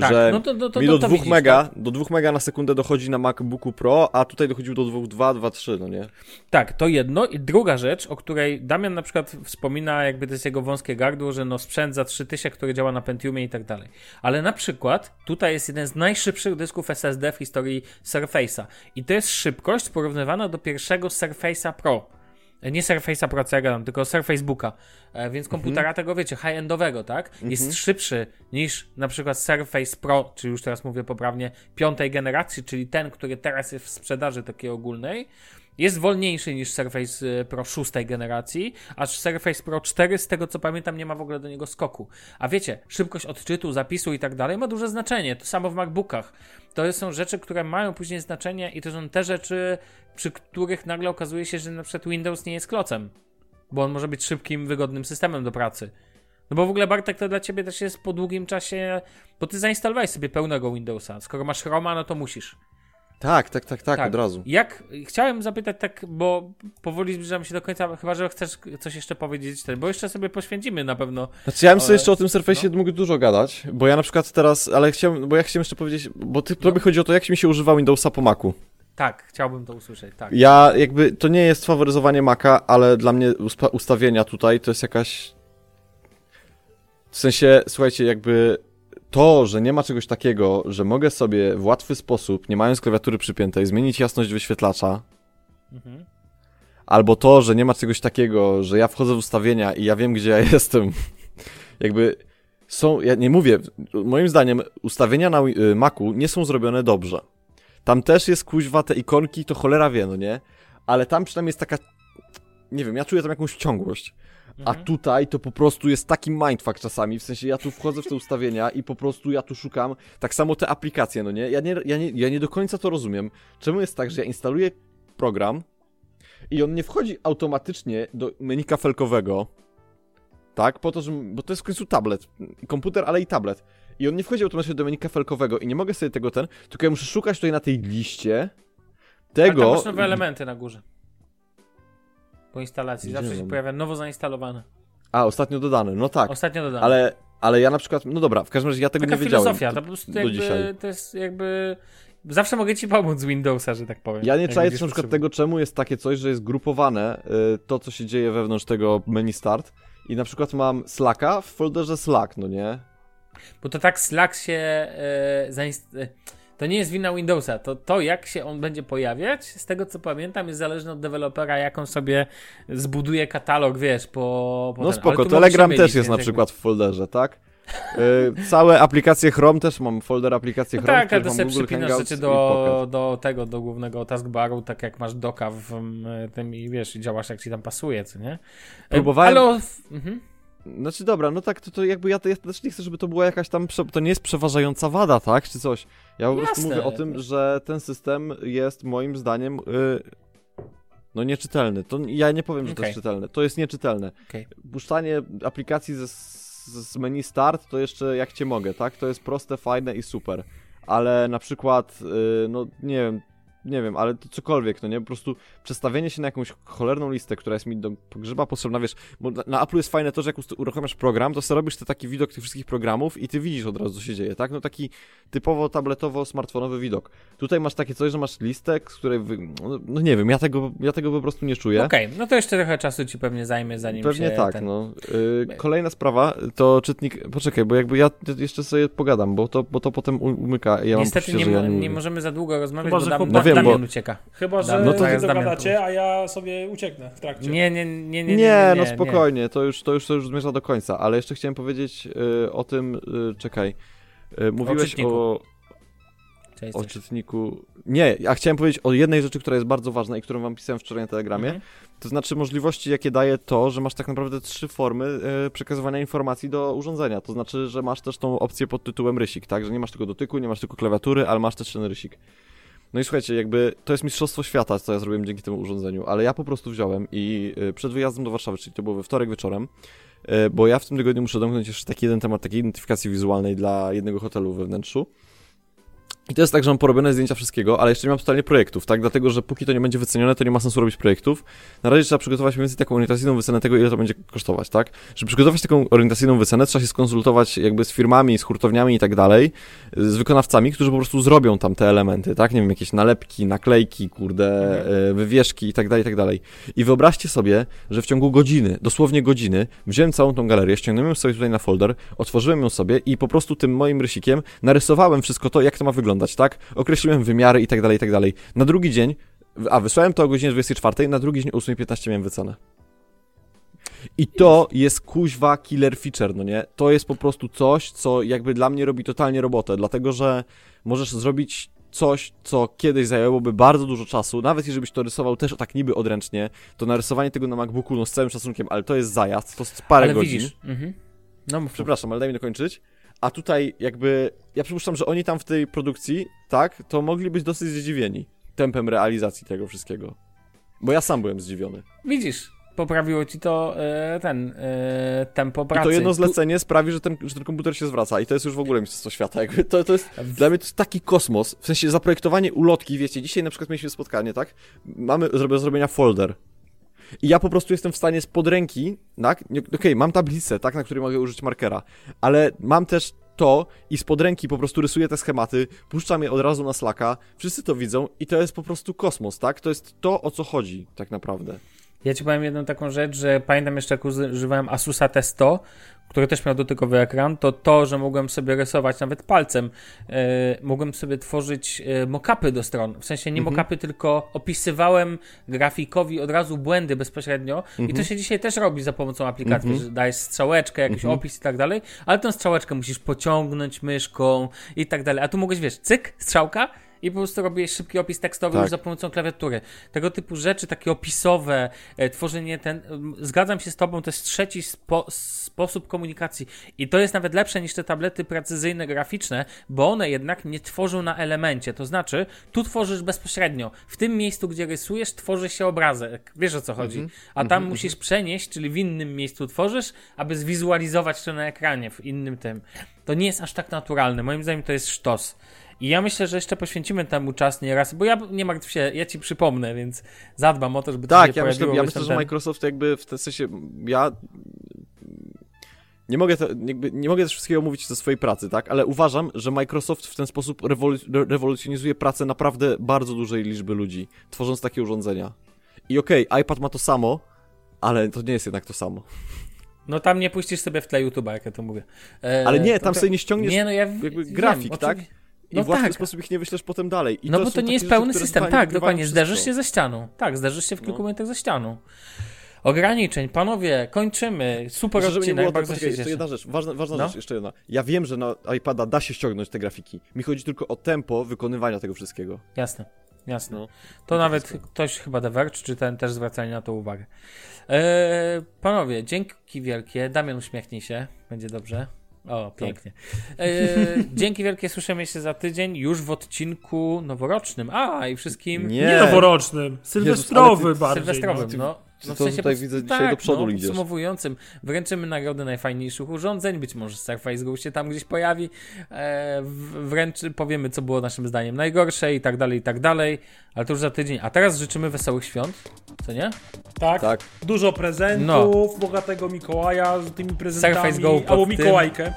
Speaker 2: Tak,
Speaker 3: że
Speaker 2: no to- to- to-
Speaker 3: mi do
Speaker 2: to
Speaker 3: 2
Speaker 2: widzisz,
Speaker 3: mega,
Speaker 2: tak?
Speaker 3: do 2 mega na sekundę dochodzi na MacBooku Pro, a tutaj dochodził do 2,2, 2,3, no nie?
Speaker 2: Tak, to jedno. I druga rzecz, o której Damian na przykład wspomina, jakby to jest jego wąskie gardło, że no sprzęt za 3000, który działa na Pentiumie i tak dalej. Ale na przykład tutaj jest jeden z najszybszych dysków SSD w historii Surface'a. I to jest szybkość porównywana do pierwszego Surface'a Pro. Nie Surface'a Pro, co ja gadam, tylko Surface Booka. E, więc komputera tego, wiecie, high-endowego, tak? Jest szybszy niż na przykład Surface Pro, czy już teraz mówię poprawnie, piątej generacji, czyli ten, który teraz jest w sprzedaży takiej ogólnej. Jest wolniejszy niż Surface y, Pro szóstej generacji, aż Surface Pro 4, z tego co pamiętam, nie ma w ogóle do niego skoku. A wiecie, szybkość odczytu, zapisu i tak dalej ma duże znaczenie. To samo w MacBookach. To są rzeczy, które mają później znaczenie i to są te rzeczy, przy których nagle okazuje się, że na przykład Windows nie jest klocem. Bo on może być szybkim, wygodnym systemem do pracy. No bo w ogóle Bartek to dla ciebie też jest po długim czasie, bo ty zainstalowałeś sobie pełnego Windowsa. Skoro masz Chroma, no to musisz.
Speaker 3: Tak, tak, tak, tak, od razu.
Speaker 2: Jak, chciałem zapytać tak, bo powoli zbliżamy się do końca, chyba, że chcesz coś jeszcze powiedzieć, bo jeszcze sobie poświęcimy na pewno.
Speaker 3: Znaczy ja bym sobie jeszcze o tym Surface'ie
Speaker 2: no.
Speaker 3: mógł dużo gadać, bo ja na przykład teraz, ale chciałem, bo ja chciałem jeszcze powiedzieć, bo ty, tobie chodzi o to, jak mi się używa Windowsa po Macu.
Speaker 2: Tak, chciałbym to usłyszeć, tak.
Speaker 3: Ja jakby, to nie jest faworyzowanie Maca, ale dla mnie ustawienia tutaj to jest jakaś... W sensie, słuchajcie, jakby to, że nie ma czegoś takiego, że mogę sobie w łatwy sposób, nie mając klawiatury przypiętej, zmienić jasność wyświetlacza,
Speaker 2: Mhm.
Speaker 3: albo to, że nie ma czegoś takiego, że ja wchodzę w ustawienia i ja wiem, gdzie ja jestem. Jakby są, ja nie mówię, moim zdaniem ustawienia na y, Macu nie są zrobione dobrze. Tam też jest kuźwa te ikonki, to cholera wie, no nie? Ale tam przynajmniej jest taka, nie wiem, ja czuję tam jakąś ciągłość. A
Speaker 2: Mhm.
Speaker 3: tutaj to po prostu jest taki mindfuck czasami, w sensie ja tu wchodzę w te ustawienia i po prostu ja tu szukam, tak samo te aplikacje, no nie? Ja nie, ja nie, ja nie do końca to rozumiem. Czemu jest tak, że ja instaluję program i on nie wchodzi automatycznie do menu kafelkowego, tak? Po to, że, bo to jest w końcu tablet, komputer, ale i tablet. I on nie wchodzi automatycznie do menu kafelkowego i nie mogę sobie tego ten, tylko ja muszę szukać tutaj na tej liście
Speaker 2: Ale tam
Speaker 3: tego...
Speaker 2: nowe elementy na górze. Po instalacji, zawsze się pojawia nowo zainstalowane.
Speaker 3: A, ostatnio dodane, no tak.
Speaker 2: Ostatnio dodane.
Speaker 3: Ale, ale ja na przykład, no dobra, w każdym razie ja tego
Speaker 2: Taka
Speaker 3: nie wiedziałem.
Speaker 2: filozofia, to po prostu
Speaker 3: do
Speaker 2: jakby,
Speaker 3: dzisiaj.
Speaker 2: to jest jakby... Zawsze mogę ci pomóc z Windowsa, że tak powiem.
Speaker 3: Ja nie czaję na przykład tego, czemu jest takie coś, że jest grupowane y, to, co się dzieje wewnątrz tego menu start. I na przykład mam Slacka w folderze Slack, no nie?
Speaker 2: Bo to tak Slack się e, zainst- To nie jest wina Windowsa. To, to, jak się on będzie pojawiać, z tego co pamiętam, jest zależne od dewelopera, jak on sobie zbuduje katalog, wiesz, po. po
Speaker 3: No
Speaker 2: ten.
Speaker 3: Spoko, Telegram też jest na przykład w folderze, tak? Y, całe aplikacje Chrome też mam folder aplikacje
Speaker 2: No
Speaker 3: Chrome,
Speaker 2: tak, ale to sobie przypinasz rzeczy do, do tego, do głównego taskbaru, tak jak masz doka w tym i wiesz, i działasz jak ci tam pasuje, co nie? E,
Speaker 3: Próbowałem-
Speaker 2: Ale mhm.
Speaker 3: Znaczy dobra, no tak, to, to jakby ja, ja też nie chcę, żeby to była jakaś tam, to nie jest przeważająca wada, tak, czy coś. Ja po prostu mówię o tym, że ten system jest moim zdaniem, y, no nieczytelny. To ja nie powiem, że to
Speaker 2: Okej.
Speaker 3: jest czytelne, to jest nieczytelne.
Speaker 2: Okej.
Speaker 3: Puszczanie aplikacji ze, z menu start to jeszcze jak cię mogę, tak, to jest proste, fajne i super. Ale na przykład, y, no nie wiem, nie wiem, ale to cokolwiek, no nie, po prostu przestawienie się na jakąś cholerną listę, która jest mi do pogrzeба potrzebna, wiesz, bo na, na Apple jest fajne to, że jak uruchamiasz program, to sobie robisz te taki widok tych wszystkich programów i ty widzisz od razu, co się dzieje, tak? No taki typowo tabletowo-smartfonowy widok. Tutaj masz takie coś, że masz listę, z której, wy... no, no nie wiem, ja tego, ja tego po prostu nie czuję.
Speaker 2: Okej, no to jeszcze trochę czasu ci pewnie zajmie, zanim
Speaker 3: Pewnie
Speaker 2: się
Speaker 3: tak,
Speaker 2: ten...
Speaker 3: no. Y, kolejna sprawa to czytnik. Poczekaj, bo jakby ja jeszcze sobie pogadam, bo to, bo to potem umyka. Ja
Speaker 2: Niestety
Speaker 3: mam
Speaker 2: nie,
Speaker 3: poczucie, że ja
Speaker 2: nie możemy za długo rozmawiać,
Speaker 4: Chyba,
Speaker 2: bo
Speaker 4: że
Speaker 2: Dam, No
Speaker 3: wiem,
Speaker 2: Damian
Speaker 3: bo-
Speaker 2: ucieka.
Speaker 4: Chyba, że
Speaker 2: No
Speaker 3: to
Speaker 2: Damian
Speaker 4: dogadacie, a ja sobie ucieknę w trakcie.
Speaker 2: Nie, nie, nie, nie, nie,
Speaker 3: Nie,
Speaker 2: nie,
Speaker 3: no spokojnie, to już to już to już zmierza do końca, ale jeszcze chciałem powiedzieć y, o tym, y, czekaj. Y, mówiłeś
Speaker 2: czytniku.
Speaker 3: o, o
Speaker 2: cześć.
Speaker 3: czytniku. Nie, a chciałem powiedzieć o jednej rzeczy, która jest bardzo ważna i którą wam pisałem wczoraj na Telegramie.
Speaker 2: Mhm.
Speaker 3: To znaczy możliwości, jakie daje to, że masz tak naprawdę trzy formy e, przekazywania informacji do urządzenia. To znaczy, że masz też tą opcję pod tytułem rysik, tak? Że nie masz tylko dotyku, nie masz tylko klawiatury, ale masz też ten rysik. No i słuchajcie, jakby to jest mistrzostwo świata, co ja zrobiłem dzięki temu urządzeniu, ale ja po prostu wziąłem i e, przed wyjazdem do Warszawy, czyli to było we wtorek wieczorem, e, bo ja w tym tygodniu muszę domknąć jeszcze taki jeden temat takiej identyfikacji wizualnej dla jednego hotelu we wnętrzu. I to jest tak, że mam porobione zdjęcia wszystkiego, ale jeszcze nie mam totalnie projektów, tak? Dlatego, że póki to nie będzie wycenione, to nie ma sensu robić projektów. Na razie trzeba przygotować mniej więcej taką orientacyjną wycenę tego, ile to będzie kosztować, tak? Żeby przygotować taką orientacyjną wycenę, trzeba się skonsultować jakby z firmami, z hurtowniami i tak dalej, z wykonawcami, którzy po prostu zrobią tam te elementy, tak? Nie wiem, jakieś nalepki, naklejki, kurde, e, wywieszki i tak dalej, i tak dalej. I wyobraźcie sobie, że w ciągu godziny, dosłownie godziny, wziąłem całą tą galerię, ściągnąłem sobie tutaj na folder, otworzyłem ją sobie i po prostu tym moim rysikiem narysowałem wszystko to, jak to ma wyglądać, tak? Określiłem wymiary i tak dalej, i tak dalej. Na drugi dzień, a wysłałem to o godzinie 24, na drugi dzień o 8.15 miałem wycenę. I to jest kuźwa killer feature, no nie? To jest po prostu coś, co jakby dla mnie robi totalnie robotę, dlatego że możesz zrobić coś, co kiedyś zajęłoby bardzo dużo czasu, nawet jeżeli byś to rysował też tak niby odręcznie, to narysowanie tego na MacBooku, no z całym szacunkiem, ale to jest zajazd, to jest parę
Speaker 2: Ale
Speaker 3: godzin.
Speaker 2: widzisz, mhm. no mów,
Speaker 3: Przepraszam, ale daj mi dokończyć. A tutaj jakby, ja przypuszczam, że oni tam w tej produkcji, tak, to mogli być dosyć zdziwieni tempem realizacji tego wszystkiego. Bo ja sam byłem zdziwiony.
Speaker 2: widzisz, poprawiło ci to e, ten e, tempo
Speaker 3: I
Speaker 2: pracy.
Speaker 3: to jedno zlecenie sprawi, że ten, że ten komputer się zwraca i to jest już w ogóle mistrzostwo świata. Jakby to, to jest, dla mnie to jest taki kosmos, w sensie zaprojektowanie ulotki, wiecie, dzisiaj na przykład mieliśmy spotkanie, tak? Mamy do zrobienia folder. I ja po prostu jestem w stanie spod ręki, tak? Okej, mam tablicę, tak, na której mogę użyć markera, ale mam też to i spod ręki po prostu rysuję te schematy, puszczam je od razu na Slacka, wszyscy to widzą i to jest po prostu kosmos, tak? To jest to, o co chodzi tak naprawdę.
Speaker 2: Ja ci powiem jedną taką rzecz, że pamiętam jeszcze jak używałem Asusa T100, który też miał dotykowy ekran, to to, że mogłem sobie rysować nawet palcem, e, mogłem sobie tworzyć e, mockupy do stron. W sensie nie
Speaker 3: Mhm.
Speaker 2: mockupy, tylko opisywałem grafikowi od razu błędy bezpośrednio i
Speaker 3: Mhm.
Speaker 2: to się dzisiaj też robi za pomocą aplikacji, że dajesz strzałeczkę, jakiś
Speaker 3: Mhm.
Speaker 2: opis i tak dalej, ale tę strzałeczkę musisz pociągnąć myszką i tak dalej. A tu mogłeś, wiesz, cyk, strzałka i po prostu robiłeś szybki opis tekstowy
Speaker 3: Tak.
Speaker 2: już za pomocą klawiatury. Tego typu rzeczy, takie opisowe, e, tworzenie ten. Zgadzam się z Tobą, to jest trzeci spo, sposób komunikacji. I to jest nawet lepsze niż te tablety precyzyjne, graficzne, bo one jednak nie tworzą na elemencie. To znaczy, tu tworzysz bezpośrednio. W tym miejscu, gdzie rysujesz, tworzy się obrazek. Wiesz o co chodzi. A tam musisz przenieść, czyli w innym miejscu tworzysz, aby zwizualizować to na ekranie, w innym tym. To nie jest aż tak naturalne. Moim zdaniem to jest sztos. I ja myślę, że jeszcze poświęcimy temu czas nieraz, bo ja nie martw się, ja ci przypomnę, więc zadbam o to, żeby to
Speaker 3: Tak,
Speaker 2: się
Speaker 3: ja
Speaker 2: pojawiło
Speaker 3: ja
Speaker 2: gdzieś
Speaker 3: myślę, że Microsoft jakby w tym sensie, ja nie mogę, te, jakby, nie mogę też wszystkiego mówić ze swojej pracy, tak, ale uważam, że Microsoft w ten sposób rewolu- re- rewolucjonizuje pracę naprawdę bardzo dużej liczby ludzi, tworząc takie urządzenia. I okej, iPad ma to samo, ale to nie jest jednak to samo.
Speaker 2: No tam nie puścisz sobie w tle YouTube'a, jak ja to mówię. E,
Speaker 3: Ale nie, tam
Speaker 2: to-
Speaker 3: sobie nie ściągniesz
Speaker 2: nie, no ja
Speaker 3: jakby
Speaker 2: wiem,
Speaker 3: grafik, tak?
Speaker 2: Oczywi-
Speaker 3: i
Speaker 2: No
Speaker 3: w łatwy
Speaker 2: tak.
Speaker 3: sposób ich nie wyślesz potem dalej. I
Speaker 2: no bo
Speaker 3: są
Speaker 2: to nie jest
Speaker 3: rzeczy,
Speaker 2: pełny
Speaker 3: które
Speaker 2: system, tak, dokładnie. Zderzysz
Speaker 3: wszystko.
Speaker 2: się ze ścianą. Tak, zderzysz się w kilku
Speaker 3: No.
Speaker 2: momentach ze ścianą. Ograniczeń, panowie, kończymy. Super
Speaker 3: żeby
Speaker 2: odcinek,
Speaker 3: było, to,
Speaker 2: bardzo się
Speaker 3: jeszcze jedna rzecz, ważna, ważna
Speaker 2: No.
Speaker 3: rzecz, jeszcze jedna. Ja wiem, że na iPada da się ściągnąć te grafiki. Mi chodzi tylko o tempo wykonywania tego wszystkiego.
Speaker 2: Jasne. jasne.
Speaker 3: No.
Speaker 2: To nawet ktoś chyba The Verge, czy ten też zwracali na to uwagę. Eee, panowie, dzięki wielkie. Damian uśmiechnij się, będzie dobrze. O, pięknie. Eee, dzięki wielkie, słyszymy się za tydzień, już w odcinku noworocznym. A, i wszystkim
Speaker 3: Nie.
Speaker 4: Nie noworocznym, sylwestrowy
Speaker 3: Jezus,
Speaker 4: bardziej.
Speaker 2: sylwestrowym,
Speaker 3: ty-
Speaker 2: no. No, w
Speaker 3: to
Speaker 2: sensie
Speaker 3: tutaj
Speaker 2: pod-
Speaker 3: widzę dzisiaj
Speaker 2: tak,
Speaker 3: do przodu
Speaker 2: no,
Speaker 3: idziesz.
Speaker 2: Podsumowującym, wręczymy nagrody najfajniejszych urządzeń, być może Surface Go się tam gdzieś pojawi, e, powiemy, co było naszym zdaniem najgorsze i tak dalej, i tak dalej, ale to już za tydzień. A teraz życzymy wesołych świąt, co nie?
Speaker 4: Tak,
Speaker 3: Tak.
Speaker 4: dużo prezentów, bogatego Mikołaja z tymi prezentami,
Speaker 2: Surface Go
Speaker 4: albo
Speaker 2: tym.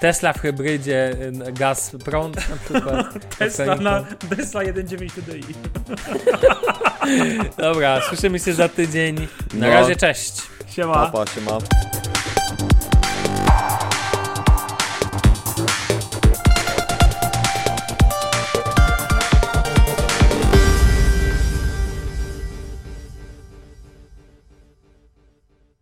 Speaker 2: Tesla w hybrydzie, y, gaz, prąd na przykład.
Speaker 4: Tesla, na, Tesla 1.9 TDI.
Speaker 2: Dobra, słyszymy się za tydzień. Na
Speaker 3: no.
Speaker 2: razie, cześć.
Speaker 4: Siema.
Speaker 3: Papa, siema.